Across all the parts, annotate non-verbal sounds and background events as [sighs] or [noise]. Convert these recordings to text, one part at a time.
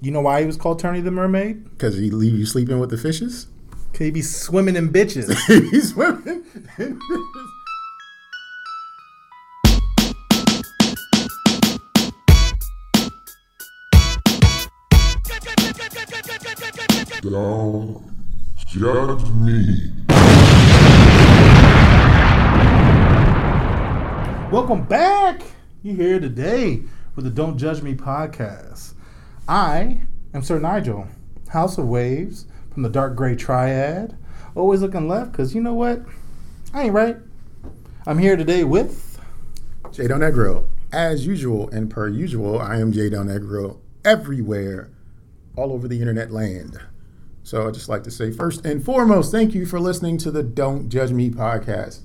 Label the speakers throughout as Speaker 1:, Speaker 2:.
Speaker 1: You know why he was called Turney the Mermaid?
Speaker 2: Because he leave you sleeping with the fishes?
Speaker 1: Cause he be swimming in bitches. [laughs]
Speaker 2: He's swimming.
Speaker 3: Don't judge me.
Speaker 1: Welcome back. You here today with the Don't Judge Me podcast. I am Sir Nigel, House of Waves from the Dark Gray Triad. Always looking left, cause you know what? I ain't right. I'm here today with
Speaker 2: Jay Del Negro. As usual and per usual, I am Jay Del Negro everywhere, all over the internet land. So I'd just like to say, first and foremost, thank you for listening to the Don't Judge Me podcast.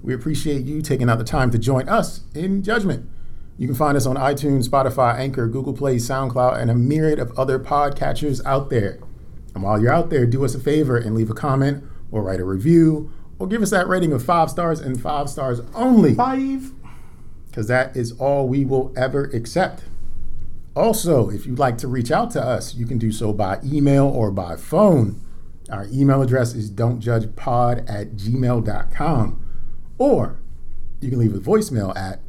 Speaker 2: We appreciate you taking out the time to join us in judgment. You can find us on iTunes, Spotify, Anchor, Google Play, SoundCloud, and a myriad of other podcatchers out there. And while you're out there, do us a favor and leave a comment or write a review or give us that rating of five stars and five stars only
Speaker 1: Five.
Speaker 2: because that is all we will ever accept. Also, if you'd like to reach out to us, you can do so by email or by phone. Our email address is don'tjudgepod at gmail.com. Or you can leave a voicemail at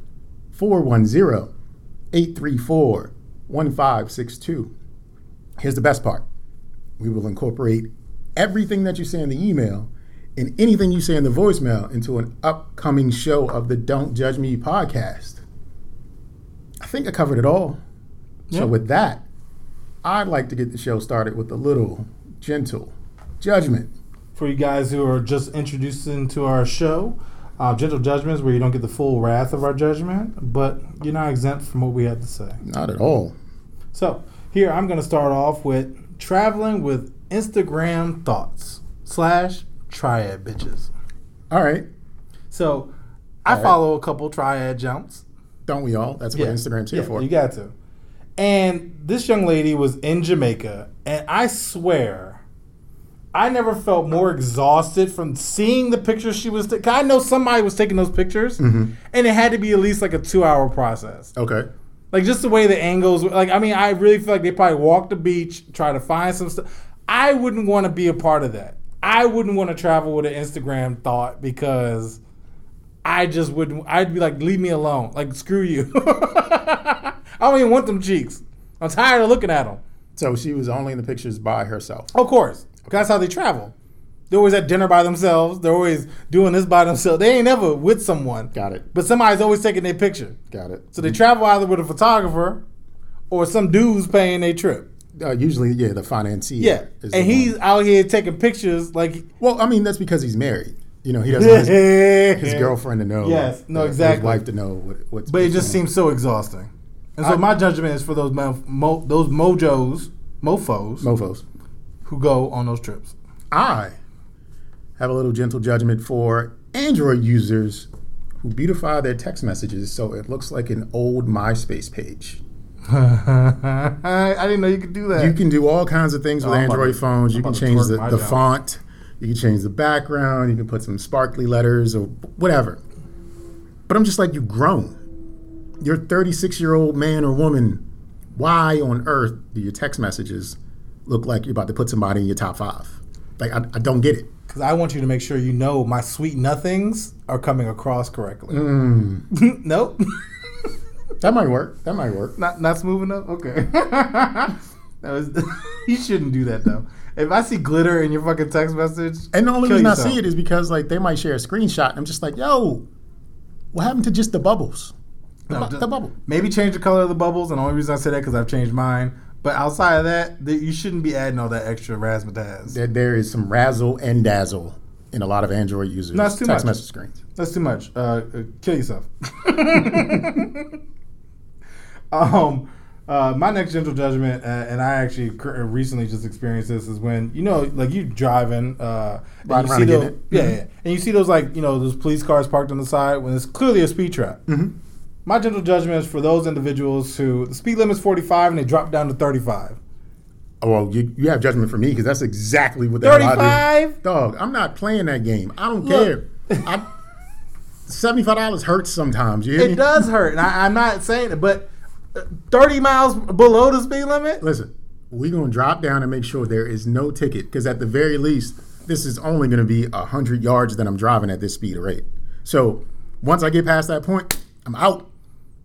Speaker 2: 410 834 1562. Here's the best part we will incorporate everything that you say in the email and anything you say in the voicemail into an upcoming show of the Don't Judge Me podcast. I think I covered it all.
Speaker 1: Yeah.
Speaker 2: So, with that, I'd like to get the show started with a little gentle judgment.
Speaker 1: For you guys who are just introducing to our show, uh, Gentle Judgments, where you don't get the full wrath of our judgment, but you're not exempt from what we have to say.
Speaker 2: Not at all.
Speaker 1: So here I'm going to start off with traveling with Instagram thoughts slash triad bitches.
Speaker 2: All right.
Speaker 1: So I
Speaker 2: All right.
Speaker 1: follow a couple triad jumps.
Speaker 2: Don't we all? That's what
Speaker 1: Yeah.
Speaker 2: Instagram's here
Speaker 1: Yeah,
Speaker 2: for.
Speaker 1: You got to. And this young lady was in Jamaica, and I swear, I never felt more exhausted from seeing the pictures she was taking. I know somebody was taking those pictures,
Speaker 2: Mm-hmm.
Speaker 1: and it had to be at least like a two-hour process.
Speaker 2: okay.
Speaker 1: Like just the way the angles, were- like I mean, I really feel like they probably walked the beach, try to find some stuff. I wouldn't want to be a part of that. I wouldn't want to travel with an Instagram thought because I just wouldn't. I'd be like, leave me alone. Like screw you. [laughs] I don't even want them cheeks. I'm tired of looking at them.
Speaker 2: So she was only in the pictures by herself.
Speaker 1: Of course, that's how they travel. They're always at dinner by themselves. They're always doing this by themselves. They ain't never with someone.
Speaker 2: Got it.
Speaker 1: But somebody's always taking their picture.
Speaker 2: Got it.
Speaker 1: So they travel either with a photographer or some dude's paying their trip.
Speaker 2: Uh, usually, yeah, the financier.
Speaker 1: Yeah. And
Speaker 2: one.
Speaker 1: he's out here taking pictures like
Speaker 2: Well, I mean, that's because he's married. You know, he doesn't want his, his [laughs]
Speaker 1: his
Speaker 2: girlfriend to know.
Speaker 1: Yes, no,
Speaker 2: uh,
Speaker 1: exactly.
Speaker 2: His wife to know what, what's.
Speaker 1: But it just seems so exhausting. And so
Speaker 2: I-
Speaker 1: my judgment is for those mo, mo, those mojos, mofos
Speaker 2: mofos.
Speaker 1: Who go on those trips.
Speaker 2: I have a little gentle judgment for Android users who beautify their text messages so it looks like an old MySpace page. [laughs]
Speaker 1: I didn't know you could do that.
Speaker 2: You can do all kinds of things
Speaker 1: oh, with Oh,
Speaker 2: Android
Speaker 1: to-
Speaker 2: phones. You
Speaker 1: I'm
Speaker 2: can change the, the font. You can change the background. You can put some sparkly letters or whatever. But I'm just like, you've grown. You're a 36 year old man or woman. Why on earth do your text messages look like you're about to put somebody in your top five? Like, I, I don't get it.
Speaker 1: Because I want you to make sure you know my sweet nothings are coming across correctly.
Speaker 2: Mm. [laughs]
Speaker 1: nope. [laughs]
Speaker 2: That might work. That might work.
Speaker 1: not not smooth enough. Okay. [laughs] that was. you shouldn't do that though. If I see glitter in your fucking text message,
Speaker 2: And the only reason
Speaker 1: yourself.
Speaker 2: I see it is because like they might share a screenshot. And I'm just like, yo, what happened to just the bubbles? The,
Speaker 1: No,
Speaker 2: bu-
Speaker 1: just-
Speaker 2: the bubble.
Speaker 1: Maybe change the color of the bubbles, and the only reason I say that because I've changed mine. But outside of that, th- you shouldn't be adding all that extra razzmatazz.
Speaker 2: There, there is some razzle and dazzle in a lot of Android users'
Speaker 1: No, that's too
Speaker 2: text
Speaker 1: much.
Speaker 2: message screens.
Speaker 1: That's too much. Uh, uh, kill yourself. [laughs] um, uh, my next gentle judgment, uh, and I actually cur- recently just experienced this, is when you know, like you driving, uh,
Speaker 2: Riding
Speaker 1: you
Speaker 2: around
Speaker 1: see those, yeah,
Speaker 2: Mhm.
Speaker 1: yeah, and you see those like you know those police cars parked on the side when it's clearly a speed trap.
Speaker 2: Mm-hmm.
Speaker 1: My gentle judgment is for those individuals who the speed limit is forty five and they drop down to thirty five.
Speaker 2: Oh, well, you, you have judgment for me because that's exactly what the hell I do.
Speaker 1: 35?
Speaker 2: Dog, I'm not playing that game. I don't
Speaker 1: Look.
Speaker 2: care. I, Seventy-five dollars hurts sometimes. You hear
Speaker 1: It
Speaker 2: me?
Speaker 1: does hurt, and I, I'm not saying it, but uh, thirty miles below the speed limit.
Speaker 2: Listen, we're gonna drop down and make sure there is no ticket because at the very least, this is only gonna be a hundred yards that I'm driving at this speed or rate. So once I get past that point, I'm out.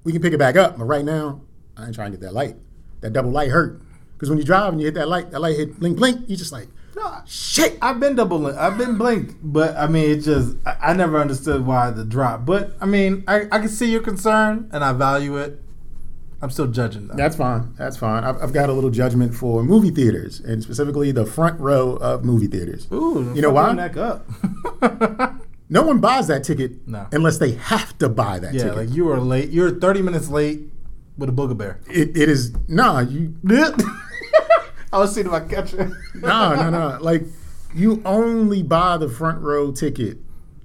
Speaker 2: We can pick it back up, but right now, I ain't trying to get that light. That double light hurt because when you drive and you hit that light, that light hit blink blink. You just like shit.
Speaker 1: I've been double. I've been blinked, but I mean, it just I, I never understood why the drop. But I mean, I, I can see your concern and I value it. I'm still judging though.
Speaker 2: That's fine. That's fine. I've, I've got a little judgment for movie theaters and specifically the front row of movie theaters.
Speaker 1: Ooh,
Speaker 2: You know why?
Speaker 1: Neck up. [laughs]
Speaker 2: No one buys that ticket
Speaker 1: No.
Speaker 2: unless they have to buy that
Speaker 1: yeah,
Speaker 2: ticket.
Speaker 1: like you are late. You're 30 minutes late with a booger bear.
Speaker 2: it, it is nah. You [laughs]
Speaker 1: I was seeing if I catch it.
Speaker 2: no no no. Like you only buy the front row ticket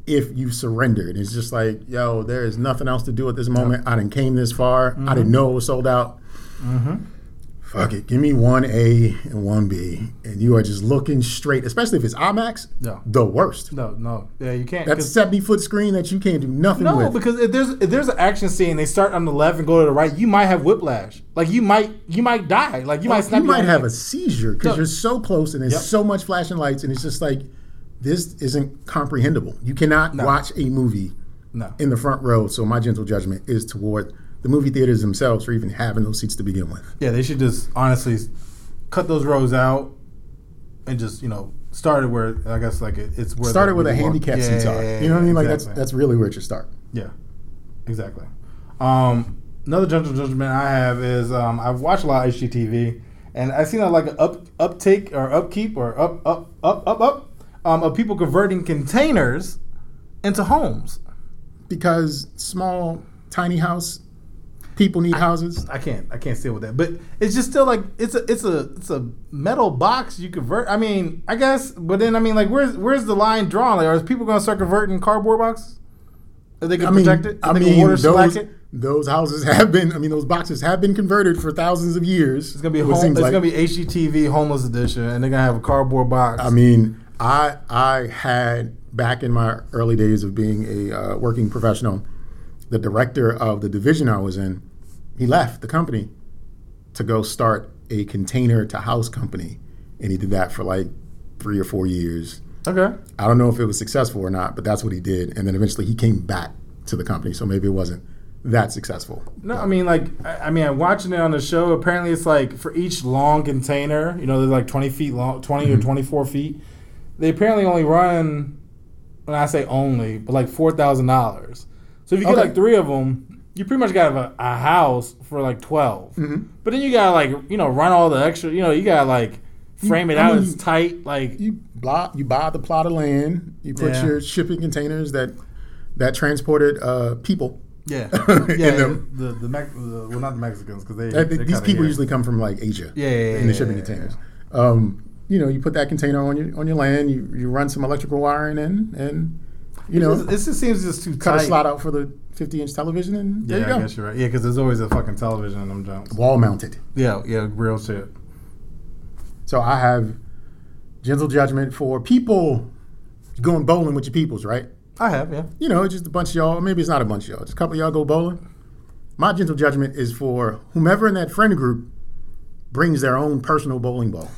Speaker 2: if you surrendered. It's just like yo, there is nothing else to do at this moment. I didn't came this far. I didn't mm-hmm. know it was sold out. Mm-hmm. Fuck it. Give me one A and one B, and you are just looking straight. Especially if it's IMAX.
Speaker 1: No.
Speaker 2: The worst.
Speaker 1: No, no, yeah, you can't.
Speaker 2: That's a 70 foot screen that you can't do nothing
Speaker 1: No,
Speaker 2: with.
Speaker 1: because if there's if there's an action scene, they start on the left and go to the right. You might have whiplash. Like you might you might die. Like you oh, might snap
Speaker 2: you might have a seizure because
Speaker 1: No.
Speaker 2: you're so close and there's
Speaker 1: Yep.
Speaker 2: so much flashing lights, and it's just like this isn't comprehensible. You cannot
Speaker 1: No.
Speaker 2: watch a movie
Speaker 1: no.
Speaker 2: in the front row. So my gentle judgment is toward the movie theaters themselves for even having those seats to begin with.
Speaker 1: Yeah, they should just honestly cut those rows out and just you know start it where I guess like it, it's where
Speaker 2: Started where the handicap
Speaker 1: Yeah,
Speaker 2: seats are.
Speaker 1: yeah,
Speaker 2: you know what I mean? Like
Speaker 1: exactly.
Speaker 2: that's that's really where it should start.
Speaker 1: Yeah, exactly. Um, another gentle judgment I have is um, I've watched a lot of HGTV, and I've seen a, like an up uptake or upkeep or up up up up up um, of people converting containers into homes.
Speaker 2: Because small, tiny house, people need houses.
Speaker 1: I can't I can't deal with that, but it's just still like it's a it's a it's a metal box you convert. I mean, I guess, but then I mean, like, where's where's the line drawn? Like, are people gonna start converting cardboard boxes? If they
Speaker 2: I mean,
Speaker 1: protect it, If
Speaker 2: I mean,
Speaker 1: water
Speaker 2: those,
Speaker 1: it.
Speaker 2: those houses have been. I mean, those boxes have been converted for thousands of years.
Speaker 1: It's gonna be home, it's
Speaker 2: like.
Speaker 1: gonna be HGTV homeless edition, and they're gonna have a cardboard box.
Speaker 2: I mean, I I had back in my early days of being a uh, working professional, the director of the division I was in, he left the company to go start a container to house company, and he did that for like three or four years.
Speaker 1: okay,
Speaker 2: I don't know if it was successful or not, but that's what he did, and then eventually he came back to the company, so maybe it wasn't that successful.
Speaker 1: no, I mean, like, I, I mean, I'm watching it on the show. Apparently, it's like for each long container, you know, they're like 20 feet long, 20
Speaker 2: Mm-hmm.
Speaker 1: or 24 feet. They apparently only run, when I say only, but like four thousand dollars. So if you get
Speaker 2: Okay.
Speaker 1: like three of them, you pretty much got a, a house for like 12
Speaker 2: Mm-hmm.
Speaker 1: But then you gotta like, you know, run all the extra. You know, you gotta like frame it
Speaker 2: I
Speaker 1: out.
Speaker 2: mean,
Speaker 1: it's tight. Like,
Speaker 2: you buy you buy the plot of land, you put
Speaker 1: Yeah.
Speaker 2: your shipping containers that that transported uh, people.
Speaker 1: yeah, [laughs] yeah.
Speaker 2: them.
Speaker 1: The the, Mex- the well, not the Mexicans because they they're
Speaker 2: these
Speaker 1: kinda
Speaker 2: people
Speaker 1: here.
Speaker 2: usually come from like Asia.
Speaker 1: Yeah, yeah, yeah,
Speaker 2: in the shipping
Speaker 1: yeah,
Speaker 2: containers. Um, you know, you put that container on your on your land. You you run some electrical wiring in, and you know,
Speaker 1: This, this just seems just too
Speaker 2: cut
Speaker 1: tight.
Speaker 2: a slot out for the 50 inch television, and
Speaker 1: Yeah,
Speaker 2: there you
Speaker 1: I
Speaker 2: go.
Speaker 1: guess you're right. Yeah, because there's always a fucking television in them jumps.
Speaker 2: Wall mounted.
Speaker 1: Yeah, yeah, real shit.
Speaker 2: So I have gentle judgment for people going bowling with your peoples, right?
Speaker 1: I have, yeah.
Speaker 2: You know, just a bunch of y'all. Maybe it's not a bunch of y'all. Just a couple of y'all go bowling. My gentle judgment is for whomever in that friend group brings their own personal bowling ball.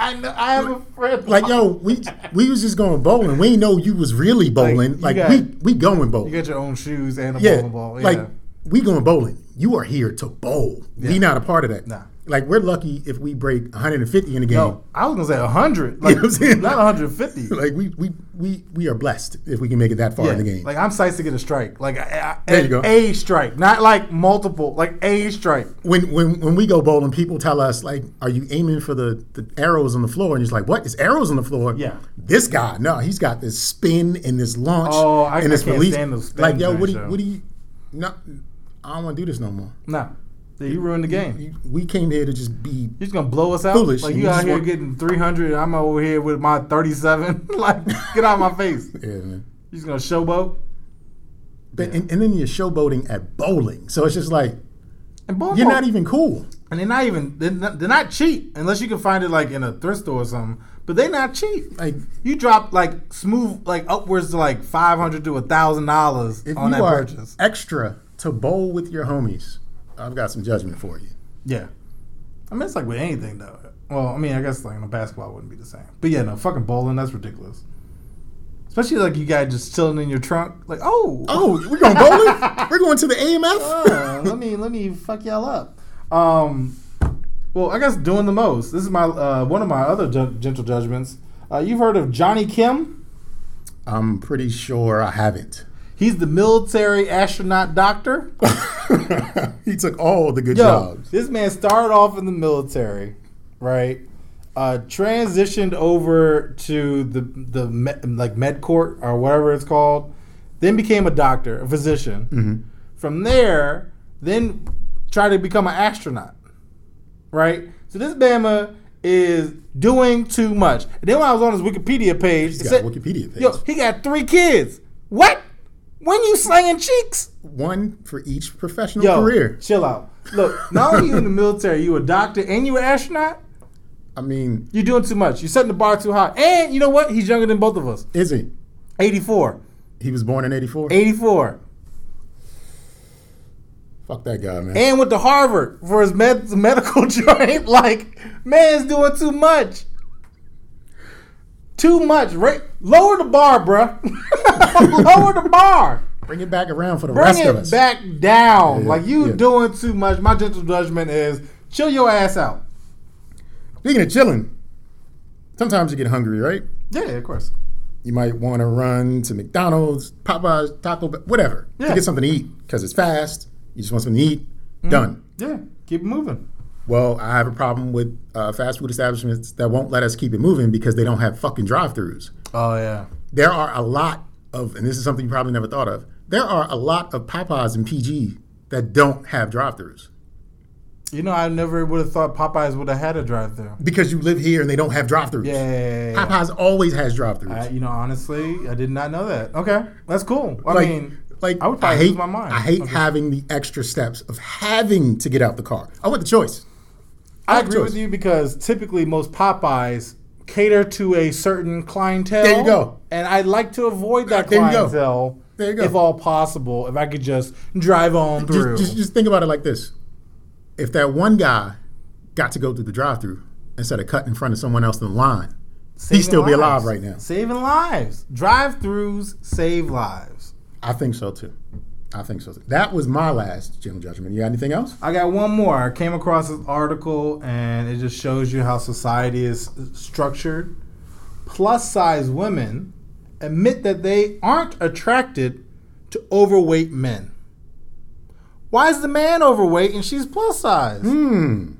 Speaker 1: I know. I have a friend.
Speaker 2: Like yo, we we was just going bowling. We know you was really bowling.
Speaker 1: you
Speaker 2: Like,
Speaker 1: got-
Speaker 2: we we going bowling.
Speaker 1: you got your own shoes and a
Speaker 2: yeah,
Speaker 1: bowling ball. Yeah.
Speaker 2: like we going bowling. You are here to bowl.
Speaker 1: Yeah.
Speaker 2: We not a part of that.
Speaker 1: Nah.
Speaker 2: Like we're lucky if we break 150 in a game.
Speaker 1: no, I was gonna say hundred. [laughs]
Speaker 2: You
Speaker 1: Like
Speaker 2: know what I'm saying?
Speaker 1: not 150. [laughs]
Speaker 2: Like we we we we are blessed if we can make it that far
Speaker 1: Yeah,
Speaker 2: in the game.
Speaker 1: like I'm psyched to get a strike. Like I, I,
Speaker 2: There you go.
Speaker 1: a strike, not like multiple. Like a strike.
Speaker 2: when when when we go bowling, people tell us like, "Are you aiming for the, the arrows on the floor?" And he's like, "What? It's arrows on the floor?"
Speaker 1: Yeah.
Speaker 2: This guy, no, he's got this spin and this launch
Speaker 1: Oh, I-
Speaker 2: and this
Speaker 1: I can't
Speaker 2: release.
Speaker 1: stand those
Speaker 2: like, yo, what do you, what do you? No, I don't want to do this no more.
Speaker 1: Nah, Yeah, you ruined the game.
Speaker 2: You- We came here to just be.
Speaker 1: You're just gonna blow us out.
Speaker 2: Foolish,
Speaker 1: Like you out here
Speaker 2: want-
Speaker 1: getting 300. I'm over here with my 37. [laughs] like get out of my face. [laughs]
Speaker 2: Yeah, man.
Speaker 1: You just gonna showboat
Speaker 2: But, and, and then you're showboating at bowling, so it's just like
Speaker 1: and both.
Speaker 2: you're not even cool.
Speaker 1: And they're not even they're not, they're not cheap unless you can find it like in a thrift store or something. But they're not cheap.
Speaker 2: Like
Speaker 1: You drop like smooth like upwards to like five hundred to a thousand dollars on that purchase.
Speaker 2: extra to bowl with your homies, I've got some judgment for you.
Speaker 1: Yeah, I mean, it's like with anything though. Well, I mean, I guess like in a basketball wouldn't be the same. But yeah, no, fucking bowling, that's ridiculous. Especially like you guys just chilling in your trunk, like, oh,
Speaker 2: Oh, we're going bowling? we're going to the AMF? [laughs]
Speaker 1: uh, let me let me fuck y'all up. Um, well, I guess doing the most. This is my uh, one of my other ju- gentle judgments. Uh, you've heard of Johnny Kim?
Speaker 2: I'm pretty sure I haven't.
Speaker 1: He's the military astronaut doctor. [laughs]
Speaker 2: he took all the good
Speaker 1: Yo,
Speaker 2: jobs.
Speaker 1: this man started off in the military, right? Uh, transitioned over to the the med, like med court or whatever it's called. Then became a doctor, a physician.
Speaker 2: Mm-hmm.
Speaker 1: From there, then tried to become an astronaut, right? So this Bama is doing too much. And then when I was on his Wikipedia page,
Speaker 2: He's
Speaker 1: it
Speaker 2: got
Speaker 1: said,
Speaker 2: Wikipedia page.
Speaker 1: yo, he got three kids. What? When you slanging cheeks?
Speaker 2: One for each professional
Speaker 1: Yo,
Speaker 2: career.
Speaker 1: chill out. Look, not only you in the military, you a doctor and you an astronaut.
Speaker 2: I mean,
Speaker 1: You're doing too much. You're setting the bar too high. And you know what? He's younger than both of us.
Speaker 2: is he?
Speaker 1: 84.
Speaker 2: He was born in 84?
Speaker 1: 84.
Speaker 2: Fuck that guy, man.
Speaker 1: And went to Harvard for his med- medical [laughs] joint. Like, man's doing too much. Too much. Right? Lower the bar, bruh. [laughs] Lower the bar.
Speaker 2: Bring it back around for the
Speaker 1: Bring
Speaker 2: rest of us.
Speaker 1: Bring it back down.
Speaker 2: Yeah,
Speaker 1: like, you
Speaker 2: yeah.
Speaker 1: doing too much. My gentle judgment is chill your ass out.
Speaker 2: Speaking of chilling, sometimes you get hungry, right?
Speaker 1: Yeah, of course.
Speaker 2: You might want to run to McDonald's, Popeyes, Taco Bell, whatever,
Speaker 1: Yeah.
Speaker 2: to get something to eat because it's fast. You just want something to eat. Mm. Done.
Speaker 1: Yeah, keep moving.
Speaker 2: Well, I have a problem with uh, fast food establishments that won't let us keep it moving because they don't have fucking drive-throughs.
Speaker 1: Oh, yeah.
Speaker 2: There are a lot of, and this is something you probably never thought of. There are a lot of Popeyes and PG that don't have drive-throughs
Speaker 1: You know, I never would have thought Popeyes would have had a drive through.
Speaker 2: because you live here and they don't have drive-throughs.
Speaker 1: Yeah, yeah, yeah, yeah.
Speaker 2: Popeyes always has drive-throughs.
Speaker 1: You know, honestly, I did not know that. Okay, that's cool. I
Speaker 2: like,
Speaker 1: mean,
Speaker 2: like
Speaker 1: I would probably
Speaker 2: hate,
Speaker 1: lose my mind.
Speaker 2: I hate
Speaker 1: Okay.
Speaker 2: having the extra steps of having to get out the car. I want the choice.
Speaker 1: I agree with you because typically most Popeyes cater to a certain clientele.
Speaker 2: There you go.
Speaker 1: And I'd like to avoid that
Speaker 2: There
Speaker 1: clientele
Speaker 2: There you go.
Speaker 1: if all possible. If I could just drive on through.
Speaker 2: Just, just, just think about it like this: if that one guy got to go through the drive-through instead of cutting in front of someone else in the line,
Speaker 1: Saving
Speaker 2: he'd still be alive right now.
Speaker 1: Saving lives. Drive-throughs save lives.
Speaker 2: I think so too. I think so. That was my last general judgment. You got anything else?
Speaker 1: I got one more. I came across this article and it just shows you how society is structured. Plus size women admit that they aren't attracted to overweight men. Why is the man overweight and she's plus size?
Speaker 2: Hmm.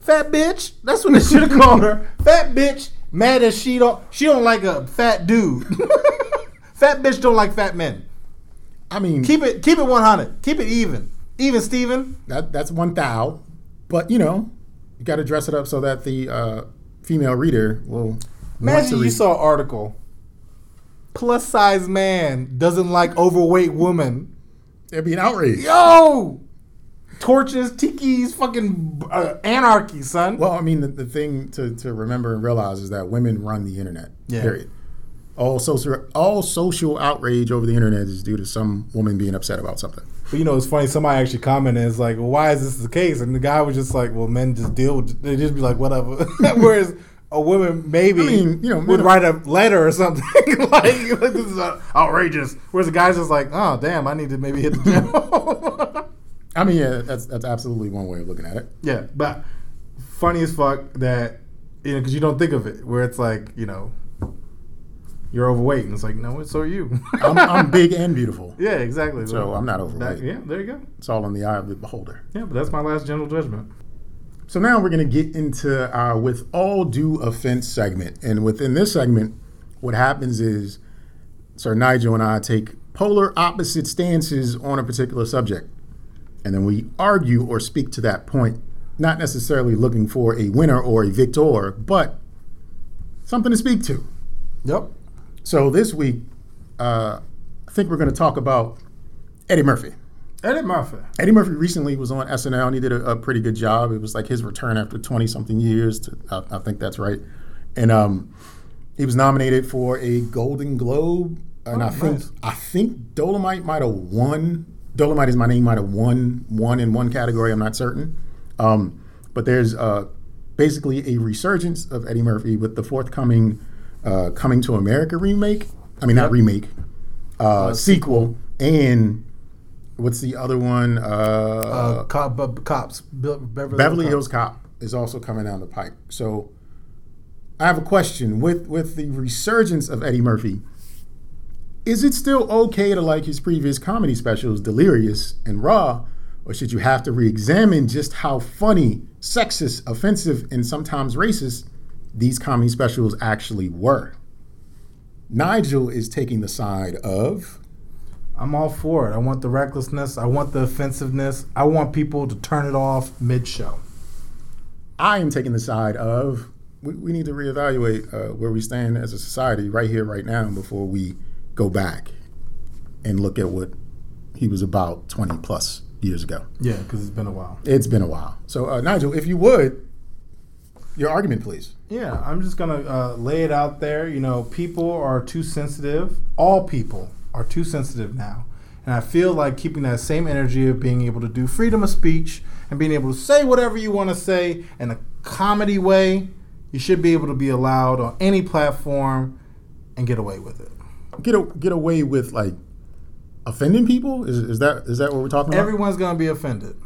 Speaker 1: Fat bitch. That's what they should have called her. Fat bitch. Mad as she don't she don't like a fat dude. [laughs] fat bitch don't like fat men.
Speaker 2: I mean,
Speaker 1: Keep it keep it 100. Keep it even. Even Steven.
Speaker 2: that that's one thou, but you know, you got to dress it up so that the uh, female reader will
Speaker 1: Imagine you saw an article. Plus size man doesn't like overweight woman.
Speaker 2: There'd be an outrage.
Speaker 1: Yo! Torches, tikis, fucking uh, anarchy, son.
Speaker 2: Well, I mean, the, the thing to, to remember and realize is that women run the internet.
Speaker 1: Yeah.
Speaker 2: Period. All social all social outrage over the internet is due to some woman being upset about something.
Speaker 1: But you know, it's funny. Somebody actually commented, "Is like, well, why is this the case?" And the guy was just like, "Well, men just deal. with They just be like, whatever." [laughs] Whereas a woman maybe
Speaker 2: I mean, you know,
Speaker 1: would write a letter or something [laughs] like, like, "This is outrageous." Whereas the guy's just like, "Oh, damn, I need to maybe hit the gym." [laughs]
Speaker 2: I mean, yeah, that's that's absolutely one way of looking at it.
Speaker 1: Yeah, but funny as fuck that you know because you don't think of it where it's like you know you're overweight and it's like no, it's so are you. [laughs]
Speaker 2: I'm, I'm big and beautiful, [laughs]
Speaker 1: yeah, exactly.
Speaker 2: so I'm not
Speaker 1: That-
Speaker 2: overweight.
Speaker 1: yeah, there you go.
Speaker 2: It's all in the eye of the beholder.
Speaker 1: Yeah, but that's my last general judgment.
Speaker 2: So now we're going to get into our with all due offense segment, and within this segment, what happens is Sir Nigel and I take polar opposite stances on a particular subject, and then we argue or speak to that point, not necessarily looking for a winner or a victor, but something to speak to.
Speaker 1: Yep.
Speaker 2: So this week, uh, I think we're going to talk about Eddie Murphy.
Speaker 1: Eddie Murphy.
Speaker 2: Eddie Murphy recently was on SNL and he did a, a pretty good job. It was like his return after 20 something years. To, I, I think that's right. And um, he was nominated for a Golden Globe. And
Speaker 1: Oh,
Speaker 2: I think
Speaker 1: nice.
Speaker 2: I think Dolemite might have won. Dolemite is my name. Might have won one in one category. I'm not certain. Um, But there's uh, basically a resurgence of Eddie Murphy with the forthcoming uh, Coming to America remake. I mean, not remake, uh, sequel, and what's the other one? Uh,
Speaker 1: Uh, cop, bu- cops, Beverly,
Speaker 2: Beverly
Speaker 1: Cop.
Speaker 2: Hills Cop is also coming down the pipe. So I have a question with with the resurgence of Eddie Murphy. Is it still okay to like his previous comedy specials, Delirious and Raw, or should you have to re-examine just how funny, sexist, offensive, and sometimes racist these comedy specials actually were? Nigel is taking the side of
Speaker 1: I'm all for it. I want the recklessness. I want the offensiveness. I want people to turn it off mid-show.
Speaker 2: I am taking the side of we, we need to reevaluate uh, where we stand as a society right here, right now, before we go back and look at what he was about 20 plus years ago.
Speaker 1: Yeah, because it's been a while.
Speaker 2: It's been a while. So, uh, Nigel, if you would, your argument, please.
Speaker 1: Yeah, I'm just gonna uh, lay it out there. You know, people are too sensitive. All people are too sensitive now, and I feel like keeping that same energy of being able to do freedom of speech and being able to say whatever you want to say in a comedy way, you should be able to be allowed on any platform and get away with it.
Speaker 2: Get a, get away with like offending people. Is, is that is that what we're talking about?
Speaker 1: Everyone's gonna be offended.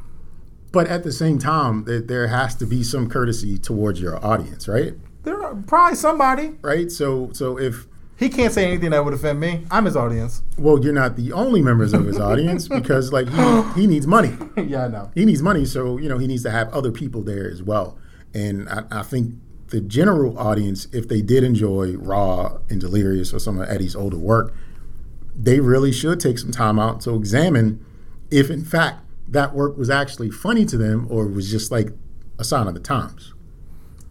Speaker 2: But at the same time, there, there has to be some courtesy towards your audience, right?
Speaker 1: There are probably somebody.
Speaker 2: Right. So so if
Speaker 1: He can't say anything that would offend me. I'm his audience.
Speaker 2: well, you're not the only members of his audience [laughs] because like he, he needs money. [laughs]
Speaker 1: yeah, I know.
Speaker 2: he needs money, so you know he needs to have other people there as well. And I, I think the general audience, if they did enjoy Raw and Delirious or some of Eddie's older work, they really should take some time out to examine if, in fact, that work was actually funny to them or was just like a sign of the times.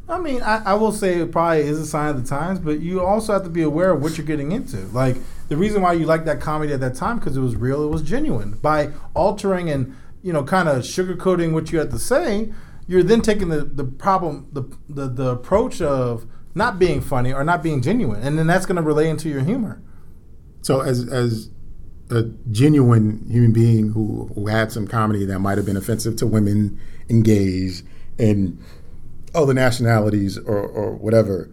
Speaker 1: I mean, I, I will say it probably is a sign of the times, but you also have to be aware of what you're getting into. Like the reason why you liked that comedy at that time because it was real, it was genuine. By altering and you know, kind of sugarcoating what you had to say, you're then taking the the problem, the the, the approach of not being funny or not being genuine, and then that's going to relay into your humor.
Speaker 2: So, as as a genuine human being who, who had some comedy that might have been offensive to women and gays and other nationalities or, or whatever,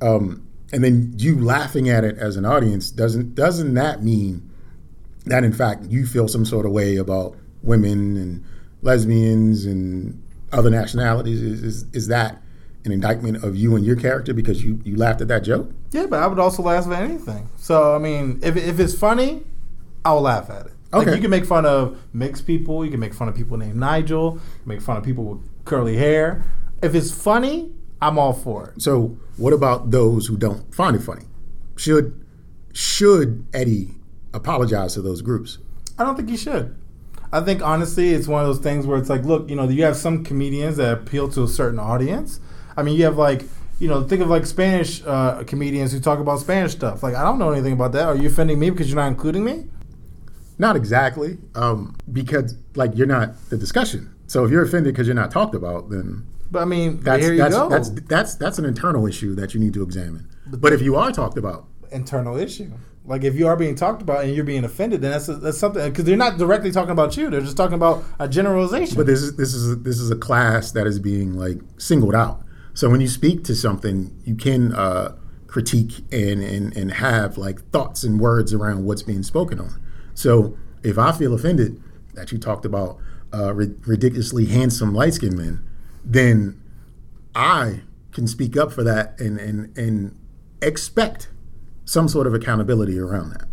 Speaker 2: um, and then you laughing at it as an audience doesn't doesn't that mean that in fact you feel some sort of way about women and lesbians and other nationalities? Is is, is that an indictment of you and your character because you, you laughed at that joke?
Speaker 1: Yeah, but I would also laugh at anything. So I mean, if if it's funny, I'll laugh at it. Like
Speaker 2: Okay.
Speaker 1: you can make fun of mixed people, you can make fun of people named Nigel, make fun of people with curly hair. If it's funny, I'm all for it.
Speaker 2: So, what about those who don't find it funny? Should should Eddie apologize to those groups?
Speaker 1: I don't think he should. I think honestly, it's one of those things where it's like, look, you know, you have some comedians that appeal to a certain audience. I mean, you have like, you know, think of like Spanish uh, comedians who talk about Spanish stuff. Like, I don't know anything about that. Are you offending me because you're not including me?
Speaker 2: Not exactly, um, because like you're not the discussion. So if you're offended because you're not talked about, then
Speaker 1: But I mean,
Speaker 2: that's
Speaker 1: here you
Speaker 2: that's,
Speaker 1: go.
Speaker 2: that's that's that's an internal issue that you need to examine. But if you are talked about,
Speaker 1: internal issue. Like if you are being talked about and you're being offended, then that's that's something because they're not directly talking about you. They're just talking about a generalization.
Speaker 2: but this is this is this is a class that is being like singled out. So when you speak to something, you can uh, critique and, and and have like thoughts and words around what's being spoken on. So if I feel offended that you talked about uh, ri- ridiculously handsome light skinned men, then I can speak up for that and and and expect some sort of accountability around that.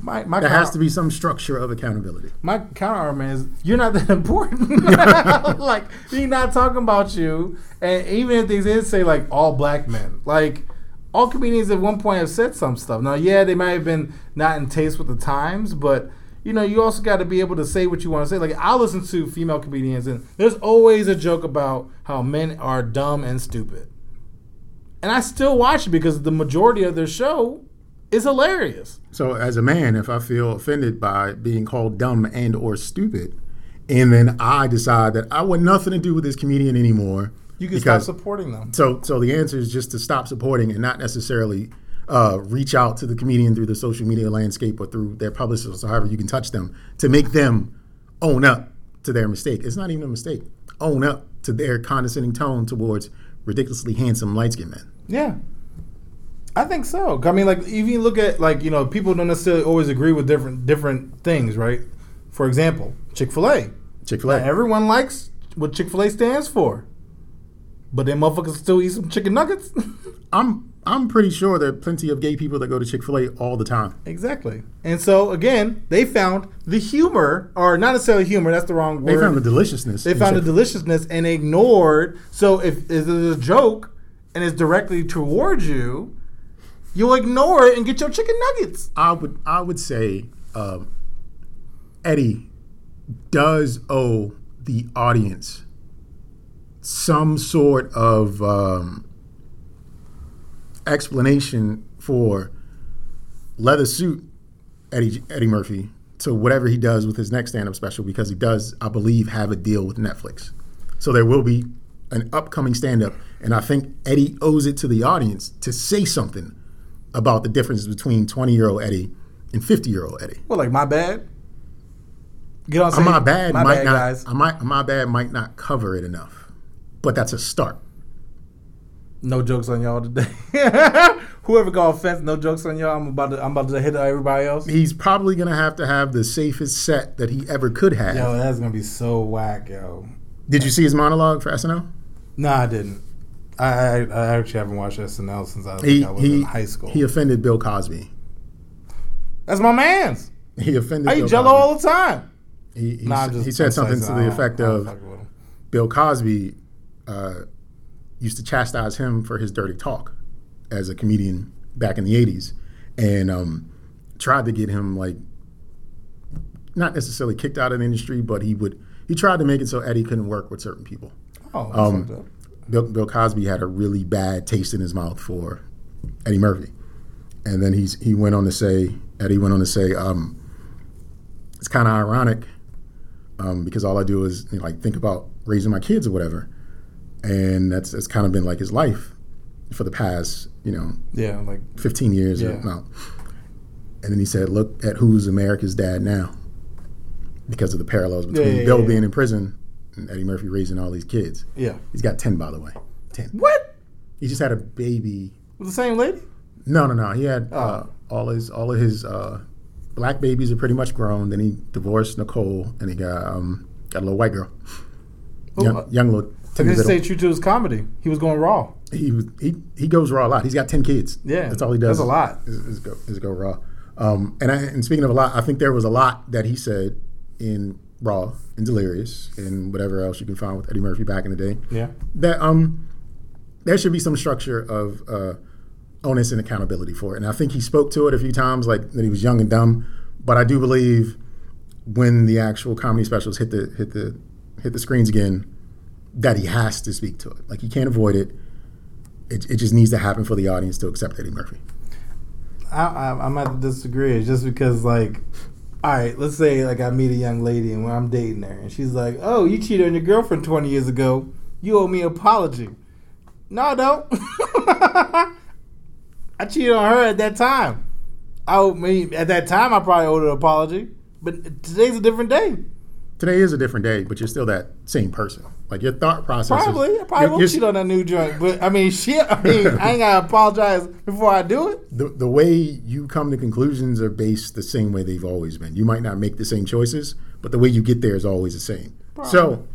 Speaker 1: my my
Speaker 2: There
Speaker 1: counter,
Speaker 2: has to be some structure of accountability.
Speaker 1: my counter argument is you're not that [laughs] important. [laughs] like he's not talking about you. And even if they did say like all black men, like all comedians at one point have said some stuff. Now, yeah, they might have been not in taste with the times, but you know, you also got to be able to say what you want to say. Like I listen to female comedians, and there's always a joke about how men are dumb and stupid. And I still watch it because the majority of their show is hilarious.
Speaker 2: So as a man, if I feel offended by being called dumb and or stupid, and then I decide that I want nothing to do with this comedian anymore,
Speaker 1: You can
Speaker 2: because-
Speaker 1: stop supporting them.
Speaker 2: So so the answer is just to stop supporting and not necessarily uh, reach out to the comedian through the social media landscape or through their publicists or however you can touch them to make them own up to their mistake. It's not even a mistake. Own up to their condescending tone towards ridiculously handsome light skinned men.
Speaker 1: Yeah. I think so. I mean, like, if you look at, like, you know, people don't necessarily always agree with different different things, right? For example, Chick fil A.
Speaker 2: Chick fil A.
Speaker 1: Everyone likes what Chick fil A stands for. But then motherfuckers still eat some chicken nuggets? [laughs]
Speaker 2: I'm I'm pretty sure there are plenty of gay people that go to Chick fil A all the time.
Speaker 1: exactly. And so, again, they found the humor, or not necessarily humor, that's the wrong word.
Speaker 2: They found the deliciousness.
Speaker 1: They found the deliciousness and ignored. So if, if it's a joke and it's directly towards you, you'll ignore it and get your chicken nuggets.
Speaker 2: I would I would say um, Eddie does owe the audience some sort of um, explanation for leather suit Eddie Eddie Murphy to whatever he does with his next stand-up special because he does I believe have a deal with Netflix. So there will be an upcoming stand-up and I think Eddie owes it to the audience to say something about the difference between 20-year-old Eddie and 50-year-old Eddie.
Speaker 1: Well, like my bad. Get on.
Speaker 2: My bad
Speaker 1: My
Speaker 2: might
Speaker 1: bad,
Speaker 2: not
Speaker 1: guys.
Speaker 2: I might my bad might not cover it enough. But that's a start.
Speaker 1: No jokes on y'all today. [laughs] Whoever got offense, no jokes on y'all. I'm about to. I'm about to hit everybody else.
Speaker 2: He's probably gonna have to have the safest set that he ever could have.
Speaker 1: Yo, that's gonna be so whack, yo.
Speaker 2: Did you see his monologue for SNL?
Speaker 1: No, I didn't. I, I, I actually haven't watched SNL since I,
Speaker 2: He
Speaker 1: I was
Speaker 2: he
Speaker 1: in high school.
Speaker 2: he offended Bill Cosby.
Speaker 1: That's my man's.
Speaker 2: He offended.
Speaker 1: I
Speaker 2: Bill
Speaker 1: eat Jello
Speaker 2: Cosby.
Speaker 1: all the time.
Speaker 2: He, he,
Speaker 1: Nah,
Speaker 2: s-
Speaker 1: just-
Speaker 2: he said
Speaker 1: I'm
Speaker 2: something to the effect of
Speaker 1: fuck with him.
Speaker 2: Bill Cosby uh, used to chastise him for his dirty talk as a comedian back in the 80s and um, tried to get him like not necessarily kicked out of the industry but he would he tried to make it so Eddie couldn't work with certain people.
Speaker 1: Oh,
Speaker 2: Um. Bill, Bill Cosby had a really bad taste in his mouth for Eddie Murphy, and then he's he went on to say Eddie went on to say um, it's kind of ironic um, because all I do is you know, like think about raising my kids or whatever, and that's that's kind of been like his life for the past you know
Speaker 1: Yeah, like
Speaker 2: 15 years
Speaker 1: Yeah.
Speaker 2: And then he said, look at who's America's dad now, because of the parallels between
Speaker 1: Yeah, yeah,
Speaker 2: Bill being in prison and Eddie Murphy raising all these kids.
Speaker 1: yeah.
Speaker 2: He's got 10, by the way. 10.
Speaker 1: What?
Speaker 2: He just had a baby.
Speaker 1: With the same lady?
Speaker 2: No, no, no. He had
Speaker 1: Oh.
Speaker 2: uh, all his all of his uh, black babies are pretty much grown. Then he divorced Nicole, and he got um, got a little white girl, young,
Speaker 1: uh,
Speaker 2: young little. Timmy
Speaker 1: didn't
Speaker 2: Little.
Speaker 1: true to his comedy. He was going raw.
Speaker 2: he was he he goes raw a lot. He's got ten kids.
Speaker 1: Yeah,
Speaker 2: that's all he does.
Speaker 1: that's a lot.
Speaker 2: Is, is go is go raw. Um, and I, and speaking of a lot, I think there was a lot that he said in Raw and Delirious and whatever else you can find with Eddie Murphy back in the day.
Speaker 1: Yeah.
Speaker 2: That um, there should be some structure of uh, onus and accountability for it. And I think he spoke to it a few times, like that he was young and dumb. But I do believe when the actual comedy specials hit the hit the hit the screens again, that he has to speak to it. Like he can't avoid it. It, it just needs to happen for the audience to accept Eddie Murphy.
Speaker 1: I, I, I'm disagree. It's just because, like, all right, let's say like I meet a young lady and I'm dating her, and she's like, "Oh, you cheated on your girlfriend 20 years ago. You owe me an apology." No, I don't. [laughs] I cheated on her at that time. I owe me at that time. I probably owed an apology, but today's a different day.
Speaker 2: Today is a different day, but you're still that same person. Like your thought process. is-
Speaker 1: Probably, I probably won't cheat on that new joint. But I mean, [laughs] shit. I mean, I ain't gotta apologize before I do it.
Speaker 2: the, the way you come to conclusions are based the same way they've always been. You might not make the same choices, but the way you get there is always the same. So